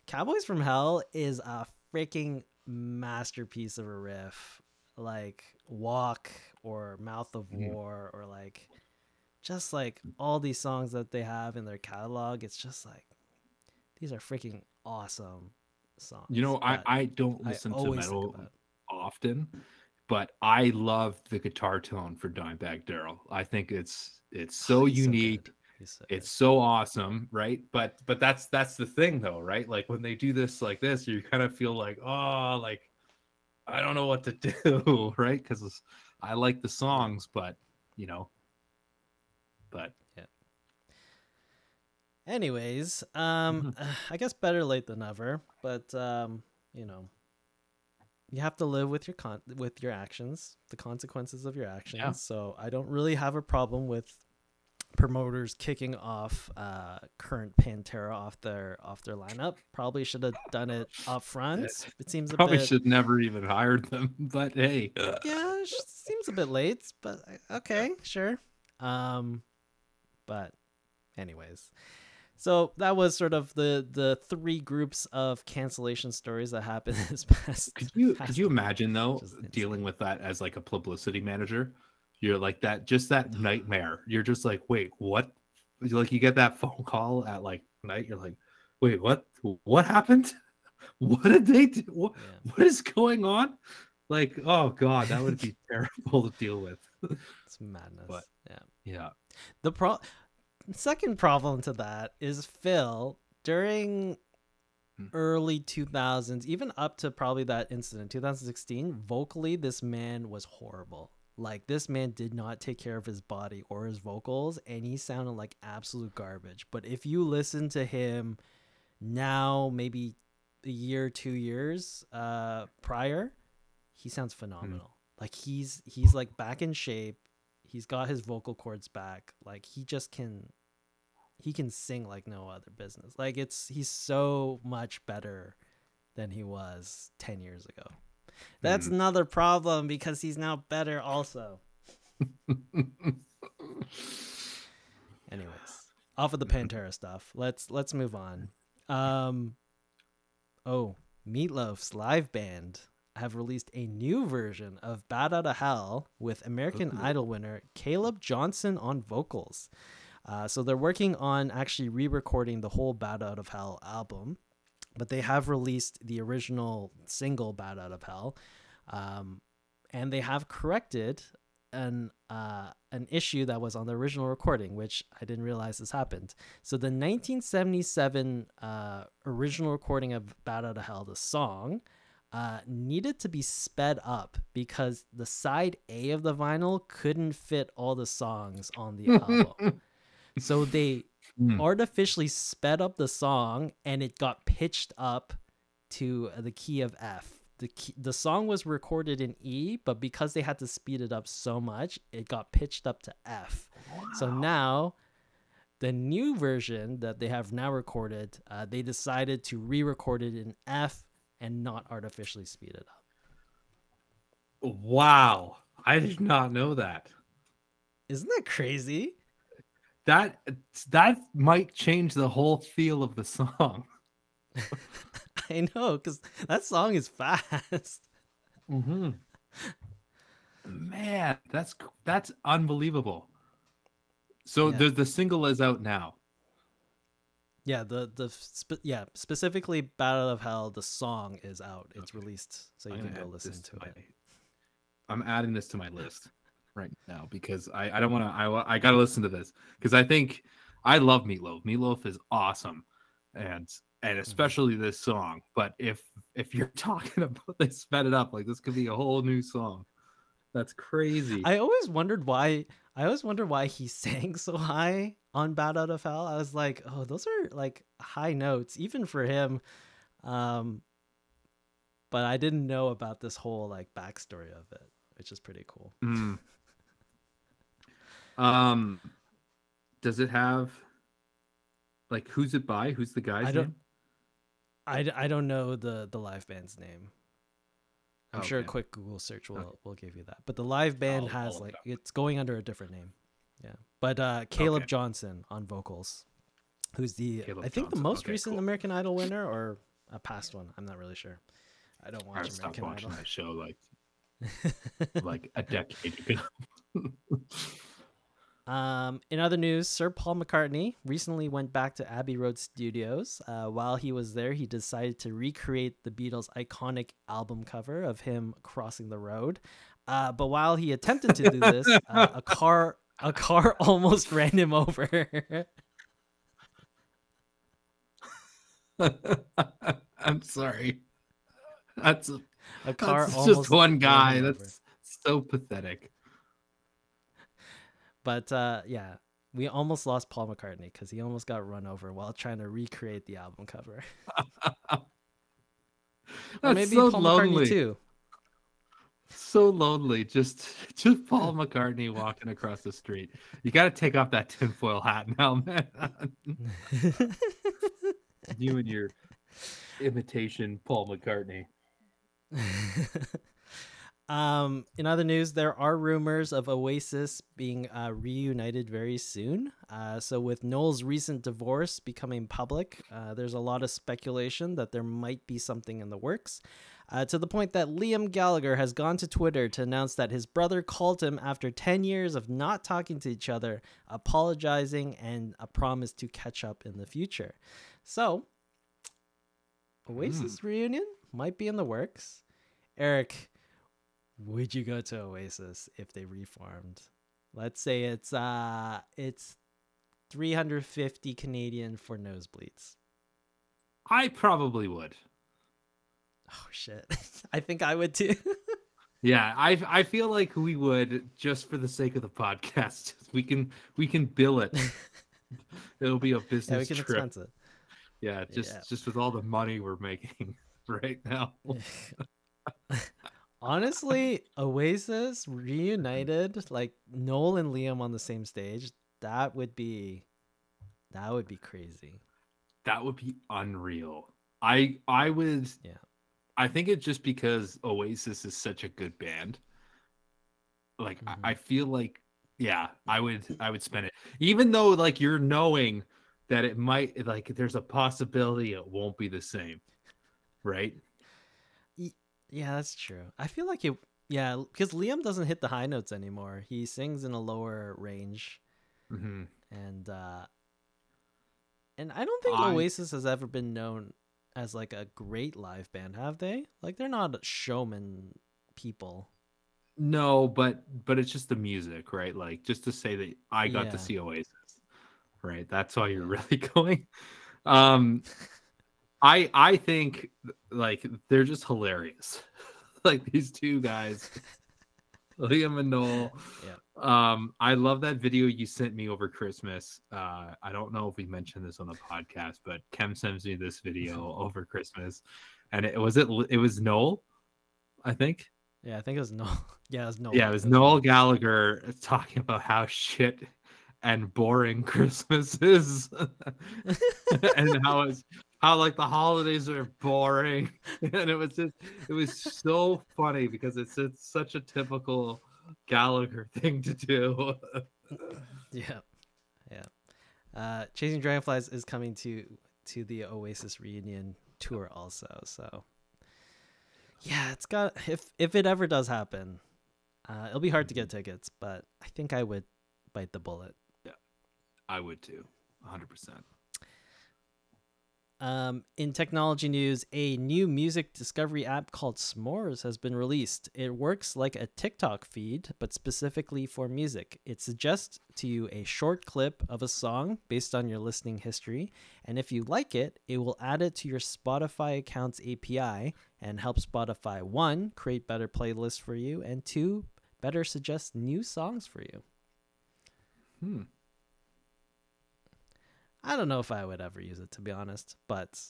Cowboys from Hell is a freaking masterpiece of a riff, like Walk or Mouth of Mhm. War or like just like all these songs that they have in their catalog. It's just like these are freaking awesome songs. you know i i don't I listen to always metal often but i love the guitar tone for dimebag darrell i think it's it's so Oh, unique. He's so it's so awesome right but but that's that's the thing though right like when they do this like this you kind of feel like oh like i don't know what to do right because i like the songs but you know but yeah. Anyways, um, Mm-hmm. I guess better late than never. But um, you know, you have to live with your con with your actions, the consequences of your actions. So I don't really have a problem with promoters kicking off uh current Pantera off their off their lineup. Probably should have done it up front. It seems a probably bit should never even hired them but hey yeah, it seems a bit late, but uh, okay, sure. Um, but anyways, so that was sort of the the three groups of cancellation stories that happened this past. Could you past could you imagine though dealing with that as like a publicity manager? You're like that, just that mm-hmm. nightmare. You're just like, wait, what? Like you get that phone call at like night. You're like, wait, what? What happened? What did they do? What, Yeah, what is going on? Like, oh god, that would be terrible to deal with. it's madness. But- yeah. Yeah. The pro second problem to that is Phil during Hmm. early 2000s, even up to probably that incident 2016, vocally this man was horrible. Like this man did not take care of his body or his vocals and he sounded like absolute garbage. But if you listen to him now maybe a year, 2 years uh prior, he sounds phenomenal. Like he's he's like back in shape. He's got his vocal cords back. Like he just can he can sing like no other business. Like it's he's so much better than he was 10 years ago. That's Mm. another problem because he's now better also. Anyways, off of the Pantera stuff. Let's let's move on. Um oh, Meatloaf's live band have released a new version of Bat Outta Hell with American Ooh. Idol winner Caleb Johnson on vocals. Uh, so they're working on actually re-recording the whole Bat Out of Hell album, but they have released the original single Bat Out of Hell, um, and they have corrected an uh, an issue that was on the original recording, which I didn't realize this happened. So the 1977 uh, original recording of Bat Out of Hell, the song, uh, needed to be sped up because the side A of the vinyl couldn't fit all the songs on the album. So they Hmm. artificially sped up the song and it got pitched up to the key of F. The key, the song was recorded in E, but because they had to speed it up so much, it got pitched up to F. So now the new version that they have now recorded, uh, they decided to re-record it in F and not artificially speed it up. Wow. I did not know that. Isn't that crazy? That that might change the whole feel of the song. I know, because that song is fast. Mm-hmm. Man, that's that's unbelievable. So Yeah. the the single is out now. Yeah, the the spe- yeah specifically Bat Out of Hell. The song is out. It's released, so you I'm can go listen to my- it. I'm adding this to my list right now because I, I don't want to. I I gotta listen to this because I think I love Meatloaf. Meatloaf is awesome, and and mm-hmm. especially this song. But if if you're talking about they sped it up, like this could be a whole new song. That's crazy. I always wondered why. I always wonder why he sang so high on "Bat Out of Hell." I was like, oh, those are like high notes, even for him. Um, but I didn't know about this whole like backstory of it, which is pretty cool. Mm. Um, does it have like who's it by? Who's the guy's I don't- name? I, I don't know the the live band's name. I'm sure a quick Google search will Okay. will give you that. But the live band I'll- has I'll like it's going under a different name. Yeah. But uh Caleb Okay. Johnson on vocals, who's the Caleb I think the most Okay, recent cool. American Idol winner or a past one. I'm not really sure. I don't I watch stopped American watching Idol. that show like like a decade ago. Um, in other news, Sir Paul McCartney recently went back to Abbey Road Studios. Uh, while he was there, he decided to recreate the Beatles' iconic album cover of him crossing the road. Uh, but while he attempted to do this, uh, a car a car almost ran him over. I'm sorry. That's a car that's almost just one guy. That's so pathetic. But uh, yeah, we almost lost Paul McCartney because he almost got run over while trying to recreate the album cover. That's maybe so Paul lonely. McCartney too. So lonely. Just just Paul McCartney walking across the street. You got to take off that tinfoil hat now, man. you and your imitation Paul McCartney. Um, in other news, there are rumors of Oasis being uh, reunited very soon. Uh, so, with Noel's recent divorce becoming public, uh, there's a lot of speculation that there might be something in the works. Uh, to the point that Liam Gallagher has gone to Twitter to announce that his brother called him after 10 years of not talking to each other, apologizing, and a promise to catch up in the future. So, Oasis reunion might be in the works. Eric, would you go to Oasis if they reformed? Let's say it's uh it's 350 Canadian for nosebleeds. I probably would. Oh shit. I think I would too. Yeah, I I feel like we would just for the sake of the podcast. We can we can bill it. It'll be a business yeah, we can trip. expense it. Yeah, just Yeah. just with all the money we're making right now. Honestly, Oasis reunited, like Noel and Liam on the same stage, that would be that would be crazy. That would be unreal. I I would Yeah. I think it's just because Oasis is such a good band. Like Mhm. I, I feel like yeah, I would I would spend it. Even though like you're knowing that it might like there's a possibility it won't be the same. Right? Yeah, that's true. I feel like it yeah, because Liam doesn't hit the high notes anymore. He sings in a lower range hmm and uh and I don't think I- Oasis has ever been known as like a great live band, have they? Like they're not showman people. No, but but it's just the music, right? Like just to say that I got Yeah. to see Oasis, right? That's all you're really going. Um, I I think like they're just hilarious, like these two guys, Liam and Noel. Yeah. Um, I love that video you sent me over Christmas. Uh, I don't know if we mentioned this on the podcast, but Kem sends me this video over Christmas, and it was it it was Noel, I think. Yeah, I think it was Noel. Yeah, it was Noel. Yeah, it was Noel Gallagher talking about how shit and boring Christmas is, and how it's how like the holidays are boring, and it was just it was so funny because it's it's such a typical Gallagher thing to do. Yeah, yeah. Uh, Chasing Dragonflies is coming to to the Oasis reunion tour also. So, yeah, it's got if if it ever does happen, uh, it'll be hard to get tickets, but I think I would bite the bullet. Yeah. I would too, hundred percent. Um, in technology news, a new music discovery app called S'mores has been released. It works like a TikTok feed, but specifically for music. It suggests to you a short clip of a song based on your listening history, and if you like it, it will add it to your Spotify account's API and help Spotify one create better playlists for you, and two better suggest new songs for you. Hmm. I don't know if I would ever use it to be honest, but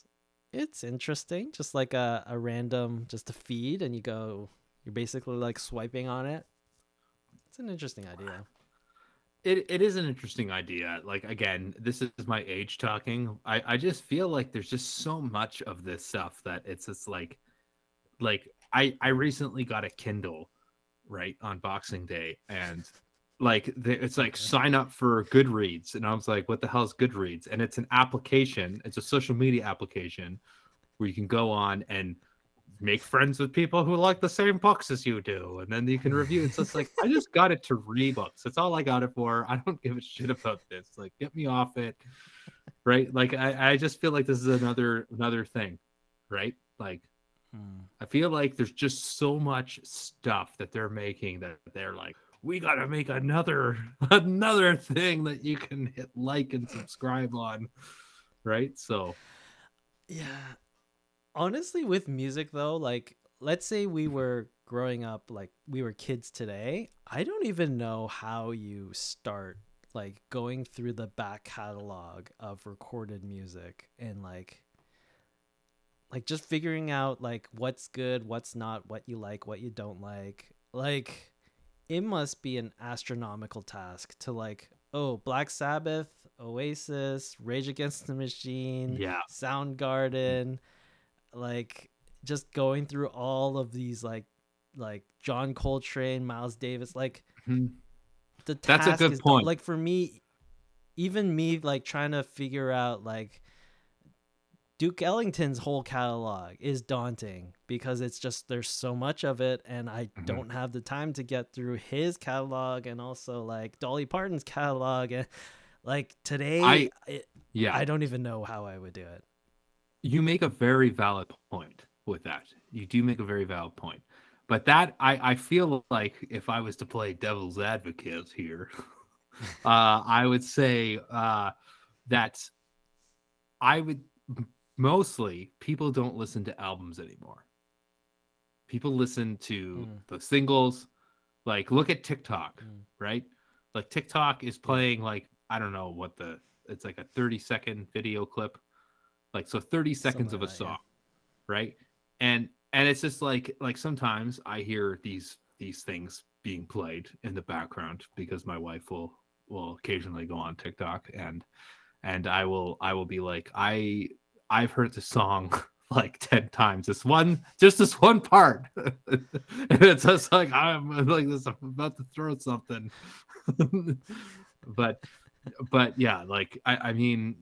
it's interesting. Just like a, a random, just a feed, and you go, you're basically like swiping on it. It's an interesting idea. It it is an interesting idea. Like again, this is my age talking. I I just feel like there's just so much of this stuff that it's just like like I I recently got a Kindle right on Boxing Day and like the, it's like sign up for Goodreads. And I was like what the hell is Goodreads? And it's an application it's a social media application where you can go on and make friends with people who like the same books as you do and then you can review. It's like I just got it to read books. That's all I got it for. I don't give a shit about this. Like get me off it. Right? Like I, I just feel like this is another another thing. Right? Like Hmm. I feel like there's just so much stuff that they're making that they're like, we gotta make another another thing that you can hit like and subscribe on. Right? So Yeah. Honestly, with music though, like let's say we were growing up, like we were kids today, I don't even know how you start like going through the back catalog of recorded music and like like just figuring out like what's good, what's not, what you like, what you don't like. Like it must be an astronomical task to like, oh, Black Sabbath, Oasis, Rage Against the Machine, Yeah. Soundgarden, like just going through all of these like like John Coltrane, Miles Davis, like mhm. the That's a good is point. like for me even me like trying to figure out like Duke Ellington's whole catalog is daunting because it's just there's so much of it and I Mhm. don't have the time to get through his catalog and also like Dolly Parton's catalog and like today I- it, yeah, I don't even know how I would do it. you make a very valid point with that. You do make a very valid point. But that I, I feel like if I was to play devil's advocate here, uh, I would say uh, that I would mostly people don't listen to albums anymore. People listen to Mm. the singles. Like look at TikTok, Mm. right? Like TikTok is playing like I don't know what the it's like a 30 second video clip. Like so 30 seconds Something of a like that, yeah. song, right? And and it's just like like sometimes I hear these these things being played in the background because my wife will will occasionally go on TikTok and and I will I will be like I I've heard this song like 10 times. This one just this one part. And it's just like I'm like this I'm about to throw something. But but yeah like I I mean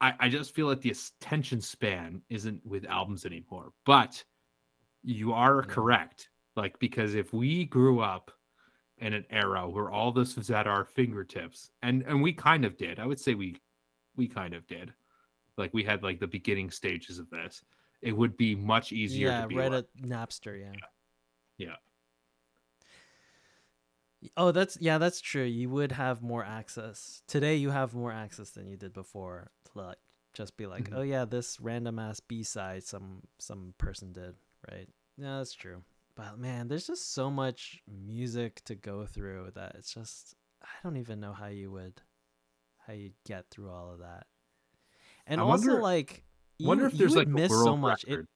I I just feel like the attention span isn't with albums anymore. But you are Yeah. correct. Like because if we grew up in an era where all this was at our fingertips and and we kind of did i would say we we kind of did like we had like the beginning stages of this it would be much easier yeah, to be right at Napster. Yeah. Yeah. Oh, that's yeah, that's true. You would have more access today. You have more access than you did before. To like just be like, Mhm. oh yeah, this random ass B side some some person did, right? Yeah, that's true. But man, there's just so much music to go through that it's just I don't even know how you would how you get through all of that. And I also wonder- like you, wonder if there's like miss so much. It.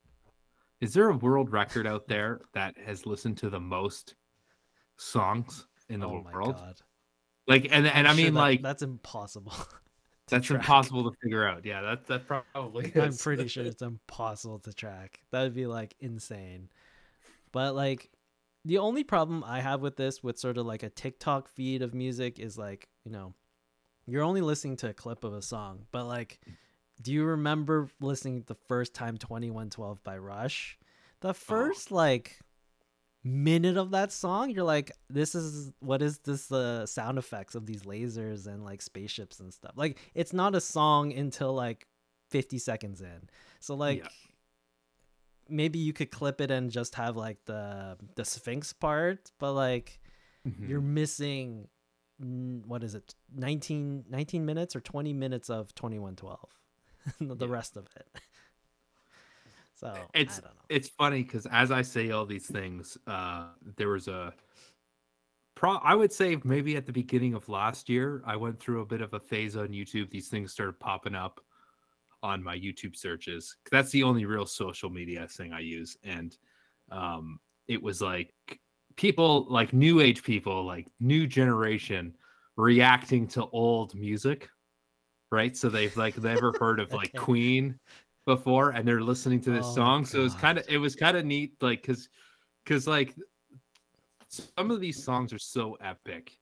Is there a world record out there that has listened to the most songs in the oh my world god. like and and I'm i sure mean that- like that's impossible. that's track. impossible to figure out yeah that that probably I'm pretty sure it's impossible to track. That would be like insane. But like the only problem I have with this with sort of like a TikTok feed of music is like, you know, you're only listening to a clip of a song, but like do you remember listening the first time 2112 by Rush? The first like minute of that song, you're like, this is what is this uh, sound effects of these lasers and like spaceships and stuff. Like it's not a song until like 50 seconds in. So like Yeah. maybe you could clip it and just have like the the Syrinx part, but like Mhm. you're missing what is it 19 19 minutes or 20 minutes of 2112 the Yeah. rest of it so It's- i don't know it's funny because as I say all these things, uh, there was a pro. I would say maybe at the beginning of last year, I went through a bit of a phase on YouTube. These things started popping up on my YouTube searches. That's the only real social media thing I use, and um, it was like people, like new age people, like new generation, reacting to old music, right? So they've like never heard of like Okay. Queen before and they're listening to this Oh, song so it's kind of it was kind of neat like because because like some of these songs are so epic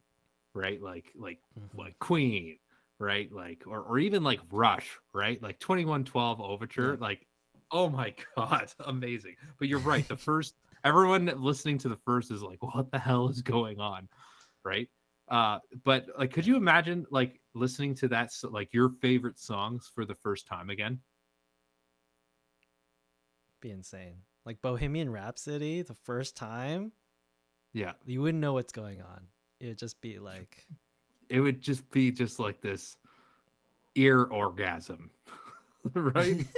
right like like Mhm. like queen right like or, or even like rush right like 2112 overture Yeah. like oh my god amazing but you're right the first everyone listening to the first is like what the hell is going on right uh but like could you imagine like listening to that like your favorite songs for the first time again? Be insane. Like bohemian rhapsody the first time? Yeah. You wouldn't know what's going on. It would just be like it would just be just like this ear orgasm right?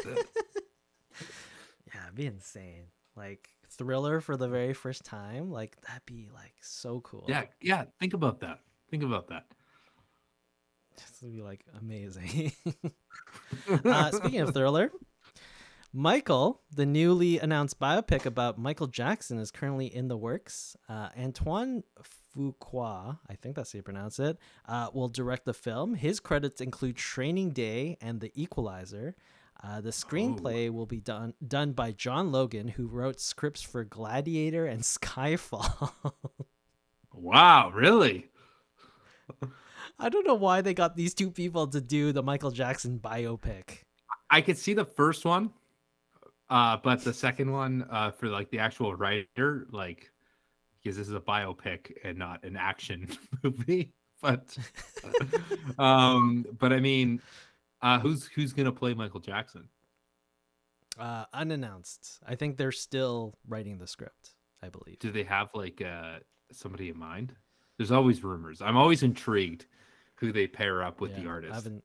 Yeah it'd be insane. Like thriller for the very first time like that'd be like so cool. Yeah yeah think about that. Think about that this would be like amazing uh, speaking of thriller, Michael, the newly announced biopic about Michael Jackson, is currently in the works. Uh, Antoine Fuqua, I think that's how you pronounce it, uh, will direct the film. His credits include Training Day and The Equalizer. Uh, the screenplay will be done done by John Logan, who wrote scripts for Gladiator and Skyfall. wow really I don't know why they got these two people to do the Michael Jackson biopic. i could see the first one uh but the second one uh for like the actual writer like because this is a biopic and not an action movie but um but i mean uh who's who's gonna play michael jackson Uh, unannounced. I think they're still writing the script. I believe. do they have like uh somebody in mind there's always rumors i'm always intrigued who they pair up with the artist I haven't.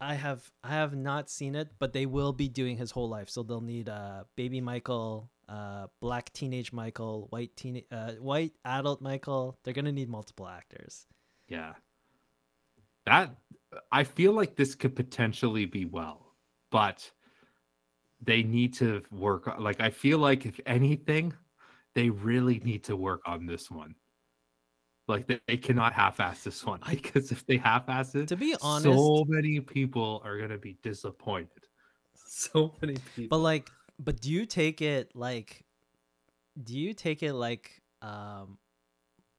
I have. I have not seen it, but they will be doing his whole life, so they'll need uh baby Michael, uh, black teenage Michael, white teen, uh, white adult Michael. They're gonna need multiple actors. Yeah. That I feel like this could potentially be well, but they need to work like I feel like if anything, they really need to work on this one. Like they, they cannot half-ass this one because if they half-ass it, To be honest, so many people are gonna be disappointed. So many people. but like, but do you take it like, do you take it like, um,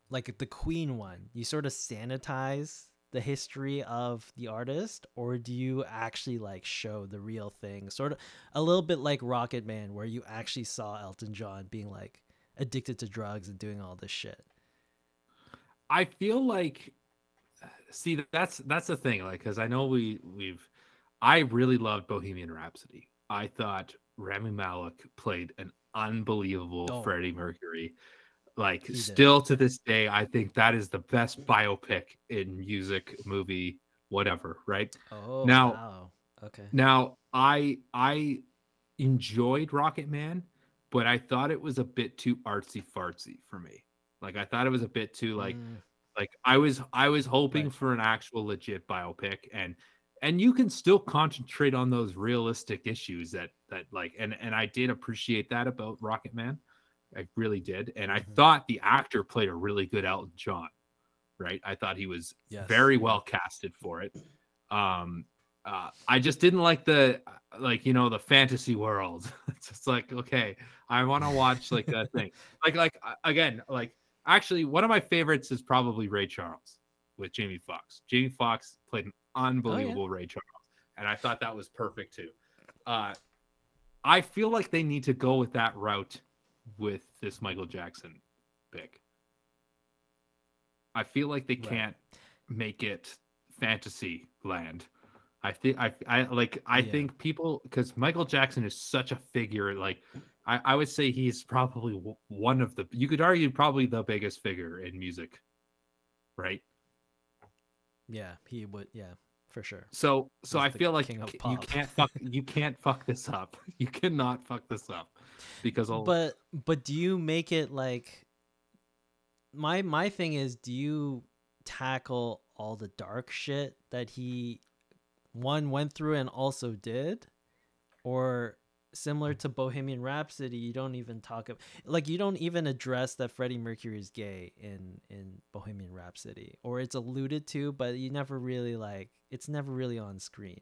like the Queen one? You sort of sanitize the history of the artist, or do you actually like show the real thing? Sort of a little bit like Rocketman, where you actually saw Elton John being like addicted to drugs and doing all this shit. I feel like see that's that's the thing like cuz I know we we've I really loved Bohemian Rhapsody. I thought Rami Malek played an unbelievable Oh. Freddie Mercury. Like He did. still to this day I think that is the best biopic in music, movie, whatever, right? Oh, Now- wow. okay. Now, I I enjoyed Rocketman, but I thought it was a bit too artsy fartsy for me. Like I thought it was a bit too like Mm, like I was I was hoping Right. for an actual legit biopic and and you can still concentrate on those realistic issues that that like and and I did appreciate that about Rocketman. I really did. And I Mhm. thought the actor played a really good Elton John. Right? I thought he was Yes, very well casted for it. Um uh, I just didn't like the uh, like you know the fantasy world. it's just like okay, I want to watch like that thing. Like like uh, again, like actually one of my favorites is probably Ray Charles with Jamie Foxx. Jamie Foxx played an unbelievable Ray Charles, and I thought that was perfect too. Uh, I feel like they need to go with that route with this Michael Jackson pick. I feel like they Right. can't make it fantasy land. I think I I like I Yeah. think people because Michael Jackson is such a figure. Like I, I would say he's probably one of the you could argue probably the biggest figure in music, right? Yeah, he would. Yeah, for sure. So so He's I feel like you can't fuck you can't fuck this up. You cannot fuck this up because I'll, But but do you make it like my my thing is do you tackle all the dark shit that he one went through and also did or similar to Bohemian Rhapsody you don't even talk of like you don't even address that Freddie Mercury is gay in in Bohemian Rhapsody or it's alluded to but you never really like it's never really on screen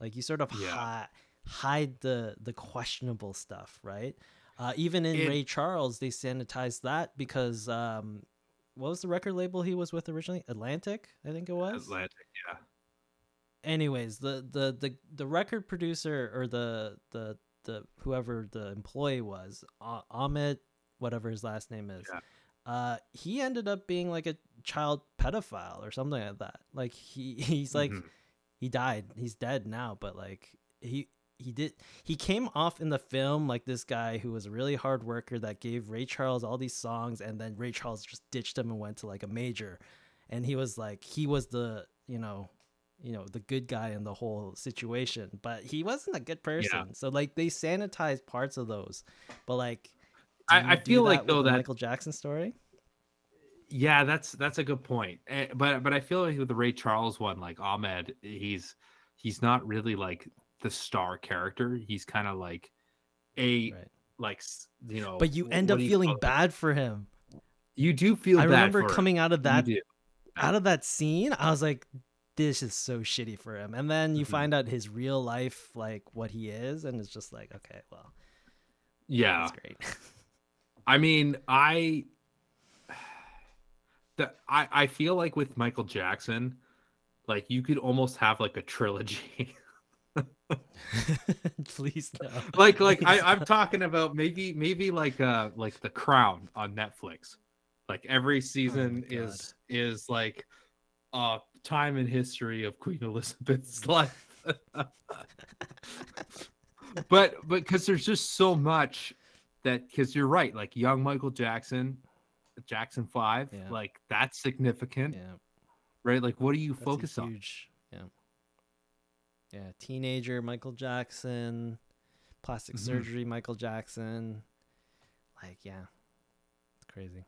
like you sort of Yeah. hi- hide the the questionable stuff right uh, even in It- Ray Charles, they sanitized that because um, what was the record label he was with originally? Atlantic, I think it was. Atlantic, yeah. Anyways, the, the the the record producer or the the the whoever the employee was, Ah- Ahmed, whatever his last name is. Yeah. Uh, he ended up being like a child pedophile or something like that. Like he he's like Mhm. he died. He's dead now, but like he he did he came off in the film like this guy who was a really hard worker that gave Ray Charles all these songs and then Ray Charles just ditched him and went to like a major. And he was like he was the, you know, you know, the good guy in the whole situation, but he wasn't a good person. So like they sanitized parts of those. But like I- I feel like, though, the that- Michael Jackson story? Yeah, that's that's a good point. Eh, But but I feel like with the Ray Charles one, like Ahmed, he's he's not really like the star character. He's kind of like a Right. like you know. But you end up feeling bad for him. You do feel. I bad remember for him. coming out of that out of that scene, I was like, this is so shitty for him. And then you Mhm. find out his real life, like what he is, and it's just like, okay, well, Yeah, that's great. I mean, I the I I feel like with Michael Jackson, like you could almost have like a trilogy. Please no. like like I, Please I'm talking about maybe maybe like uh like the crown on Netflix. Like every season Oh is is like a time in history of Queen Elizabeth's life. but but because there's just so much that because you're right, like young Michael Jackson, Jackson Five, Yeah. like that's significant, Yeah, right? Like what do you that's focus on? Yeah. Yeah, teenager Michael Jackson, plastic Mhm. surgery Michael Jackson, Like, yeah, it's crazy.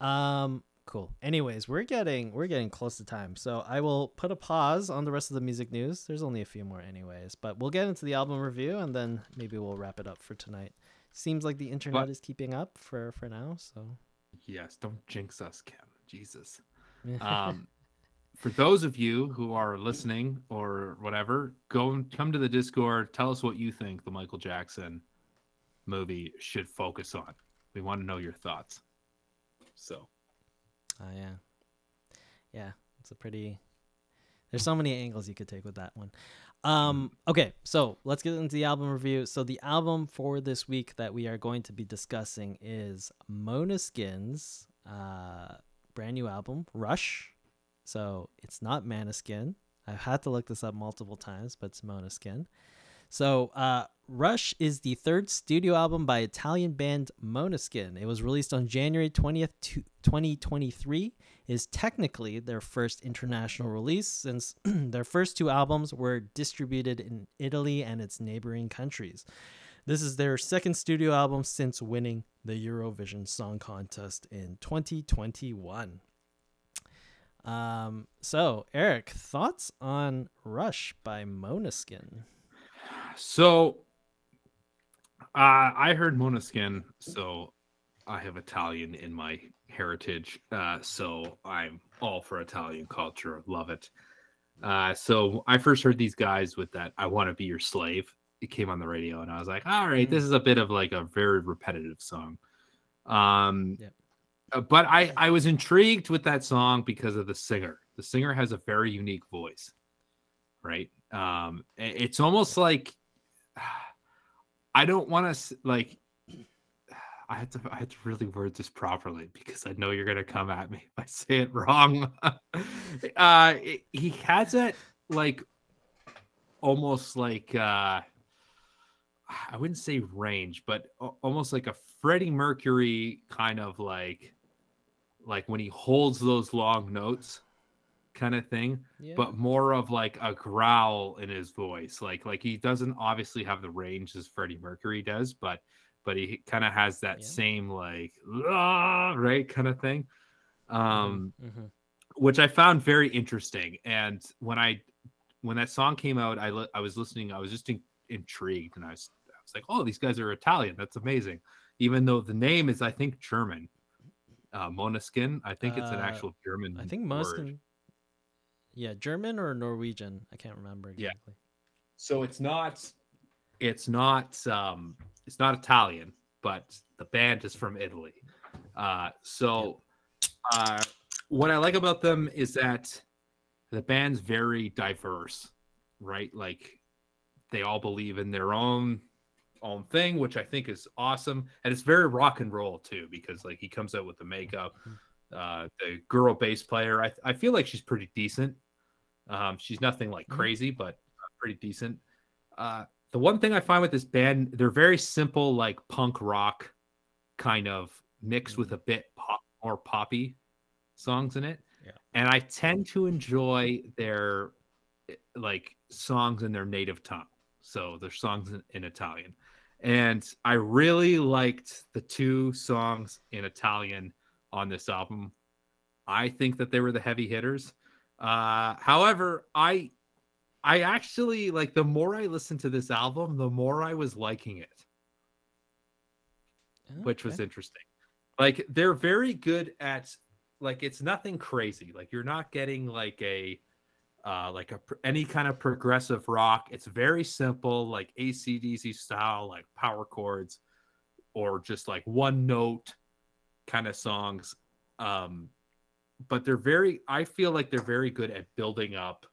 Um, cool. Anyways, we're getting we're getting close to time, so I will put a pause on the rest of the music news. There's only a few more, anyways, but we'll get into the album review and then maybe we'll wrap it up for tonight. Seems like the internet But- is keeping up for for now, so. Yes, don't jinx us, Kim. Jesus. Um, for those of you who are listening or whatever, go and come to the Discord. Tell us what you think the Michael Jackson movie should focus on. We want to know your thoughts. So, Oh yeah, yeah. It's a pretty. There's so many angles you could take with that one. Um. Okay, so let's get into the album review. So the album for this week that we are going to be discussing is Mona Skin's uh brand new album, Rush. So it's not Manaskin. I've had to look this up multiple times, but it's Mona Skin. So, uh, Rush is the third studio album by Italian band Måneskin. It was released on January 20th, to 2023. It is technically their first international release since their first two albums were distributed in Italy and its neighboring countries. This is their second studio album since winning the Eurovision Song Contest in 2021. Um, so, Eric, thoughts on Rush by Måneskin? So uh, I heard Måneskin, so I have Italian in my heritage. Uh, so I'm all for Italian culture. Love it. Uh, so I first heard these guys with that "I Want to Be Your Slave." It came on the radio, and I was like, "All right, this is a bit of like a very repetitive song." Um, Yep. uh, but I I was intrigued with that song because of the singer. The singer has a very unique voice, right? Um, it's almost like I don't want to like. I had to I had to really word this properly because I know you're gonna come at me if I say it wrong. uh, it- he has it like almost like uh, I wouldn't say range, but almost like a Freddie Mercury kind of like like when he holds those long notes kind of thing Yeah. but more of like a growl in his voice. Like like he doesn't obviously have the range as Freddie Mercury does, but but he kind of has that Yeah. same like "Ah," right kind of thing. Um Mhm. which I found very interesting. And when I when that song came out, I li- I was listening, I was just in- intrigued and I was I was like, "Oh, these guys are Italian. That's amazing." Even though the name is I think German. Uh Måneskin, I think it's an Uh, actual German I think. Måneskin. Yeah, German or Norwegian. I can't remember exactly. Yeah. so it's not it's not um it's not italian but the band is from italy. Uh so uh what i like about them is that the band's very diverse right? Like they all believe in their own own thing which i think is awesome. And it's very rock and roll too because like he comes out with the makeup. Uh the girl bass player i, I feel like she's pretty decent um she's nothing like Mhm. crazy but pretty decent. Uh the one thing i find with this band they're very simple like punk rock kind of mixed with a bit pop more poppy songs in it. Yeah. and i tend to enjoy their like songs in their native tongue. So their songs in, in italian. And i really liked the two songs in italian on this album. I think that they were the heavy hitters uh however i I actually like the more I listened to this album, the more I was liking it, which was interesting. Like they're very good at like it's nothing crazy. Like you're not getting like a uh like a any kind of progressive rock. It's very simple, like ACDC style, like power chords or just like one note kind of songs. Um but they're very I feel like they're very good at building up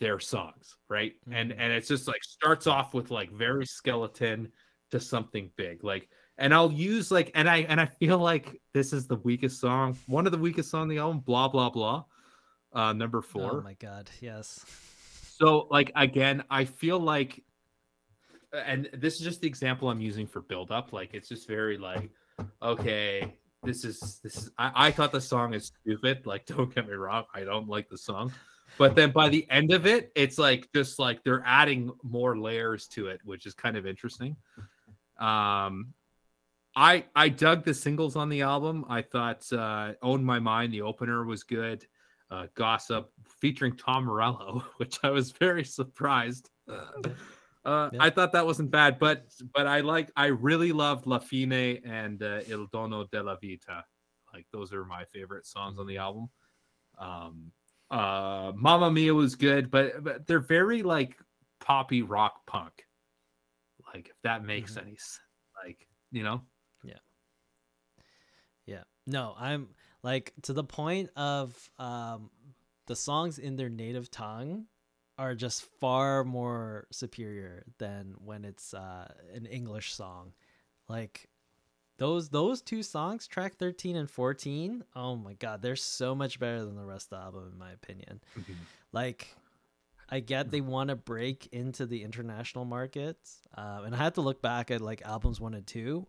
their songs, right? And Mhm. and it's just like starts off with like very skeleton to something big. Like and I'll use like and I and I feel like this is the weakest song, one of the weakest song on the album, blah blah blah. Uh number Oh my god, yes. So like again, I feel like and this is just the example I'm using for build up. Like it's just very like, okay, this is this is I, I thought the song is stupid. Like, don't get me wrong, I don't like the song. But then by the end of it, it's like just like they're adding more layers to it, which is kind of interesting. Um I I dug the singles on the album. I thought uh, "Own My Mind" the opener was good. Uh, "Gossip" featuring Tom Morello, which I was very surprised. Uh, Yeah. I thought that wasn't bad, but but I like I really loved La Fine and uh, Il Dono della Vita. Like those are my favorite songs on the album. Um, uh, Mamma Mia was good, but but they're very like poppy rock punk. Like if that makes Mhm. any sense. Like you know, Yeah. Yeah. No, I'm like to the point of um the songs in their native tongue are just far more superior than when it's uh an English song. Like those those two songs, track 13 and 14, oh my god, they're so much better than the rest of the album in my opinion. Like I get they want to break into the international markets, uh, and I had to look back at like albums one and two,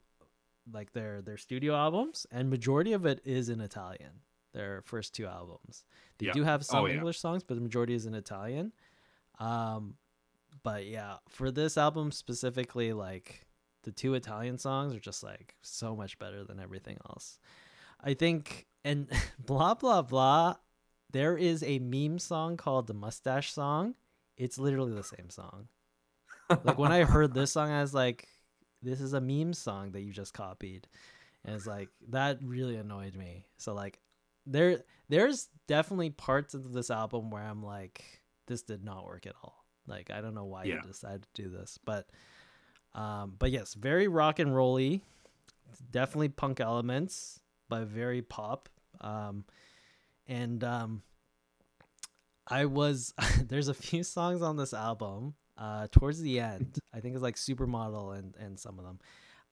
like their their studio albums, and majority of it is in Italian. Their first two albums, they Yeah. do have some Oh, yeah. English songs, but the majority is in Italian. Um, but yeah, for this album specifically, like the two Italian songs are just like so much better than everything else. I think, and blah blah blah. There is a meme song called the Mustache Song. It's literally the same song. Like when I heard this song, I was like, "This is a meme song that you just copied," and it's like that really annoyed me. So like, there there's definitely parts of this album where I'm like, "This did not work at all." Like I don't know why Yeah. you decided to do this, but um, but yes, very rock and rolly, definitely punk elements, but very pop. Um, and um, I was there's a few songs on this album. Uh, towards the end, I think it's like Supermodel and and some of them.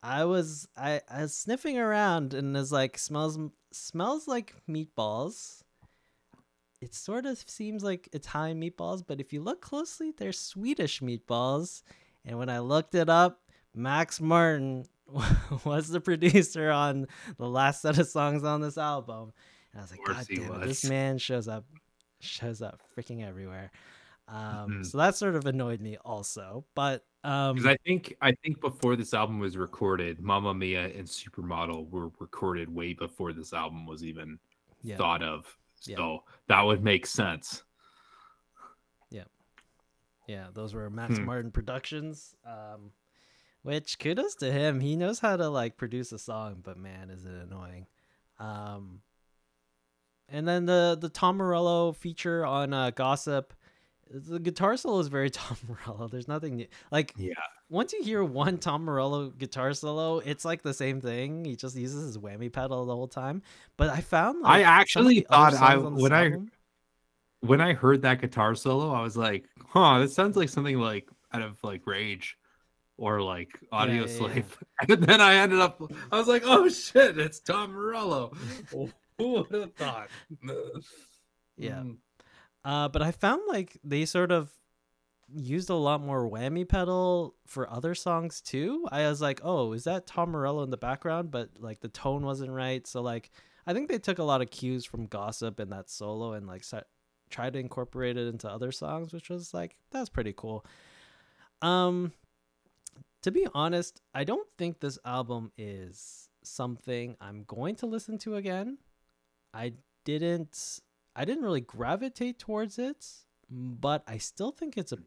I was I, I was sniffing around and it's like smells smells like meatballs. It sort of seems like Italian meatballs, but if you look closely, they're Swedish meatballs. And when I looked it up, Max Martin was the producer on the last set of songs on this album. And I was like, God damn it, this man shows up shows up freaking everywhere. Um, Mhm. so that sort of annoyed me also. But um because I think I think before this album was recorded, Mamma Mia and Supermodel were recorded way before this album was even yeah. thought of. Yeah. So that would make sense. Yeah. Yeah, those were Max Hmm. Martin Productions. Um, which kudos to him. He knows how to like produce a song, but man, is it annoying. Um, and then the the Tom Morello feature on uh, Gossip. The guitar solo is very Tom Morello. There's nothing new. Like Yeah. Once you hear one Tom Morello guitar solo, it's like the same thing. He just uses his whammy pedal the whole time. But I found like, I actually thought I songs on this when I when I heard that guitar solo, I was like, huh, this sounds like something like out of like Rage or like Audio yeah, yeah. Slave. And then I ended up I was like, oh shit, it's Tom Morello. Who would have thought? Yeah. Mm. Uh, but I found like they sort of used a lot more whammy pedal for other songs too. I was like, oh, is that Tom Morello in the background? But like the tone wasn't right. So like I think they took a lot of cues from Gossip and that solo and like set, tried to incorporate it into other songs, which was like that's pretty cool. Um, to be honest, I don't think this album is something I'm going to listen to again. I didn't I didn't really gravitate towards it, but I still think it's a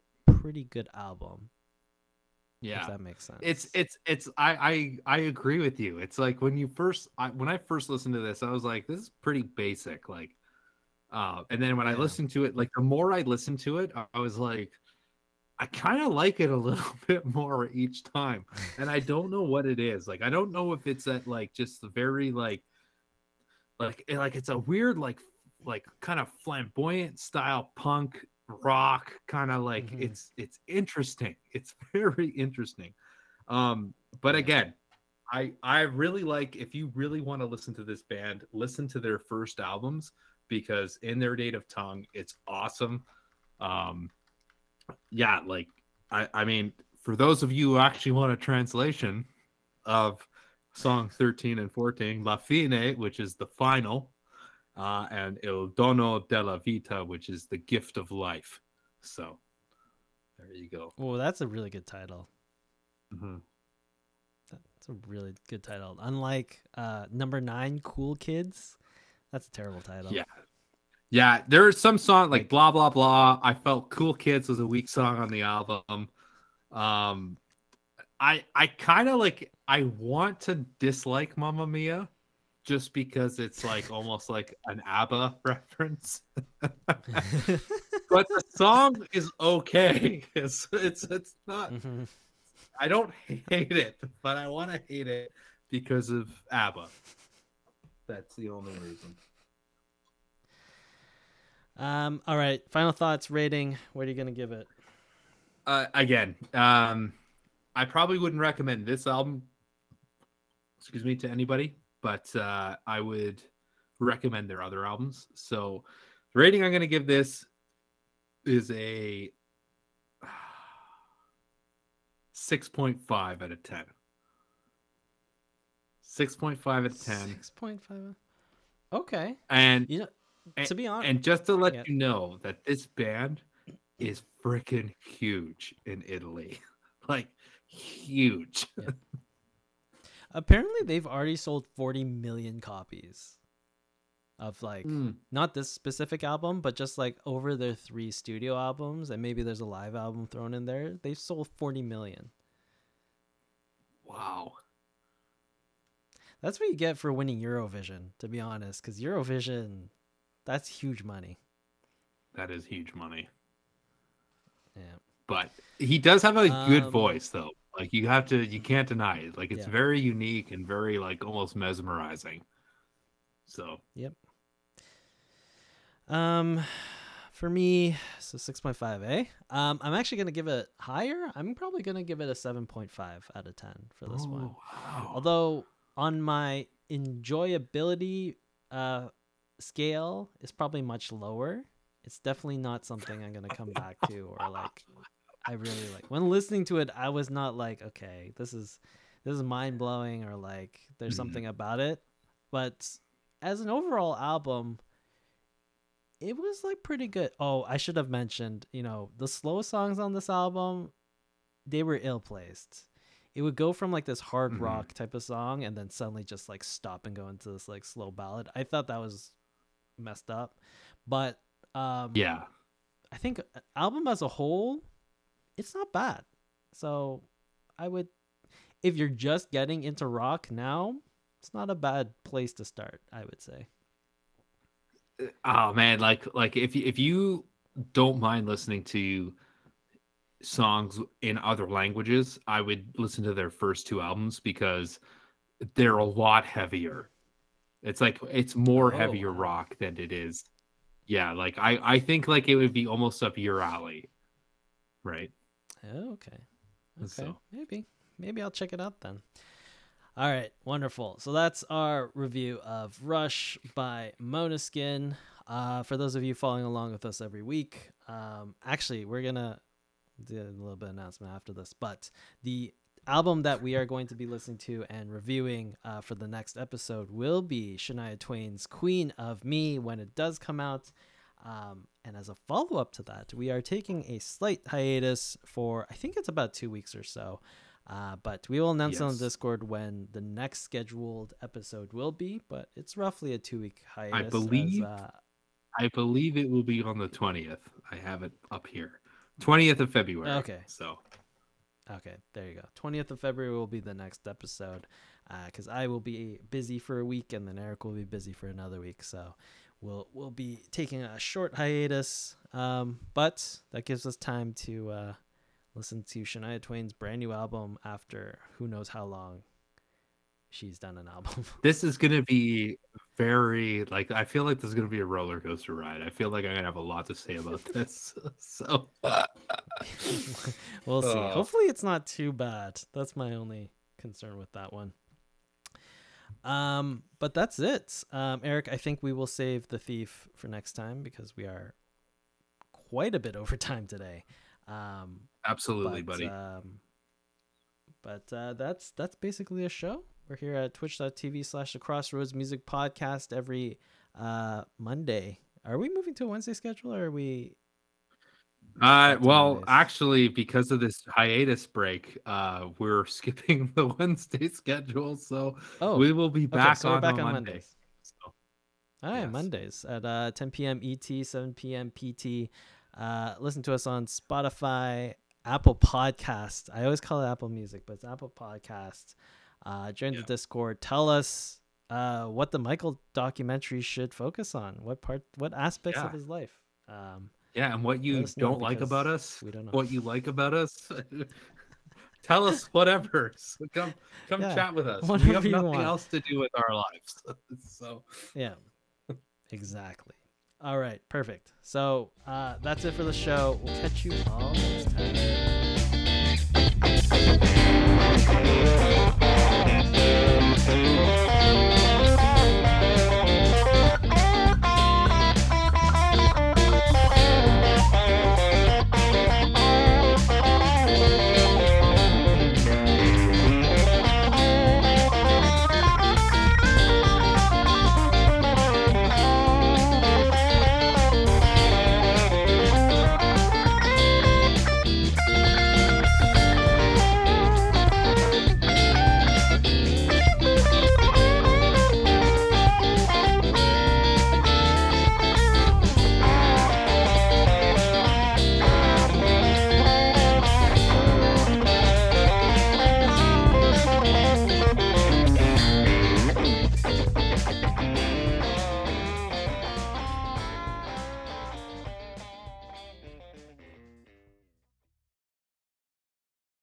pretty good album. Yeah. If that makes sense. It's it's it's I I I agree with you. It's like when you first I, when I first listened to this, I was like, this is pretty basic. Like, uh, and then when I listened to it, like the more I listened to it, I- I was like, I kind of like it a little bit more each time, and I don't know what it is. Like, I don't know if it's that like just the very like, like like it's a weird like like kind of flamboyant style punk rock kind of like Mhm. it's it's interesting. It's very interesting. Um but again i i really like if you really want to listen to this band listen to their first albums because in their native tongue it's awesome. Um yeah like i i mean for those of you who actually want a translation of song 13 and 14 la fine which is the final uh, and Il Dono della Vita, which is the gift of life. So there you go. oh, that's a really good title. Mhm. That It's a really good title. Unlike uh, number nine, Cool Kids. That's a terrible title. Yeah. Yeah, there's some song like, Like- blah blah blah. I felt Cool Kids was a weak song on the album. Um I I kind of like I want to dislike Mamma Mia just because it's like almost like an ABBA reference. but the song is okay. It's it's it's not Mhm. I don't hate it, but I want to hate it because of ABBA. That's the only reason. Um. All right. Final thoughts. Rating. What are you gonna give it? uh, again, um, I probably wouldn't recommend this album, excuse me, to anybody, but uh, I would recommend their other albums. So, the rating I'm going to give this is a 6.5 out of 10. 6.5 out of 10. Six point five. Okay. And You know, And- to be honest, and just to let Yeah. you know that this band is freaking huge in Italy. like huge. Apparently they've already sold forty million copies of like Mm. not this specific album, but just like over their three studio albums, and maybe there's a live album thrown in there. They've sold forty million. Wow. That's what you get for winning Eurovision, to be honest, because Eurovision, that's huge money. That is huge money. Yeah. But he does have a good Um, voice though. Like you have to you can't deny it. Like it's Yeah. very unique and very like almost mesmerizing. So Yep. Um, for me, so six point five, eh? Um, I'm actually gonna give it higher. I'm probably gonna give it a seven point five out of ten for this one. Oh, wow. Although on my enjoyability uh scale is probably much lower. It's definitely not something I'm gonna come back to or like I really like. When listening to it, I was not like, okay, this is this is mind blowing or like there's Mhm. something about it. But as an overall album, it was like pretty good. Oh, I should have mentioned, you know, the slow songs on this album, they were ill placed. It would go from like this hard Mhm. rock type of song and then suddenly just like stop and go into this like slow ballad. I thought that was messed up. But um yeah. I think uh, album as a whole, it's not bad. So I would, if you're just getting into rock now, it's not a bad place to start. I would say. Uh, oh man like like if you if you don't mind listening to songs in other languages i would listen to their first two albums because they're a lot heavier it's like it's more Oh, heavier rock than it is yeah like i i think like it would be almost up your alley right okay. Okay. So- Maybe. Maybe I'll check it out then. All right. Wonderful. So that's our review of Rush by Måneskin. Uh, for those of you following along with us every week, um, actually, we're going to do a little bit of announcement after this, but the album that we are going to be listening to and reviewing uh, for the next episode will be Shania Twain's Queen of Me when it does come out. Um, and as a follow up to that, we are taking a slight hiatus for I think it's about two weeks or so. Uh, but we will announce on Discord when the next scheduled episode will be. But it's roughly a two week hiatus. as, believe- uh, i believe it will be on the 20th i have it up here 20th of february Okay. so Okay, there you go. 20th of February will be the next episode because I will be busy for a week and then Eric will be busy for another week. So we'll we'll be taking a short hiatus, um, but that gives us time to uh, listen to Shania Twain's brand new album after who knows how long she's done an album. this is gonna be very like I feel like this is gonna be a roller coaster ride. I feel like I'm gonna have a lot to say about this. so we'll see. Uh. Hopefully, it's not too bad. That's my only concern with that one. Um, but that's it. Um, Eric, I think we will save the thief for next time because we are quite a bit over time today. Um, absolutely, but, buddy. Um, but uh, that's that's basically a show. We're here at twitch.tv slash the crossroads music podcast every uh, Monday. Are we moving to a Wednesday schedule or are we Uh, well, actually, because of this hiatus break, uh, we're skipping the Wednesday schedule, so Oh, we will be okay, back so on, back on on Monday. Mondays. So, All right, Yes. Mondays at uh, 10 p.m. ET, 7 p.m. PT. Uh, listen to us on Spotify, Apple Podcast. I always call it Apple Music, but it's Apple Podcast. Uh, join Yeah. the Discord. Tell us uh, what the Michael documentary should focus on. What part? What aspects of his life? Um, yeah, and what you don't like about us, we don't know. what you like about us, tell us whatever. So come, come Yeah, chat with us. We have nothing want. else to do with our lives, so Yeah, exactly. All right, perfect. So uh, that's it for the show. We'll catch you all next time.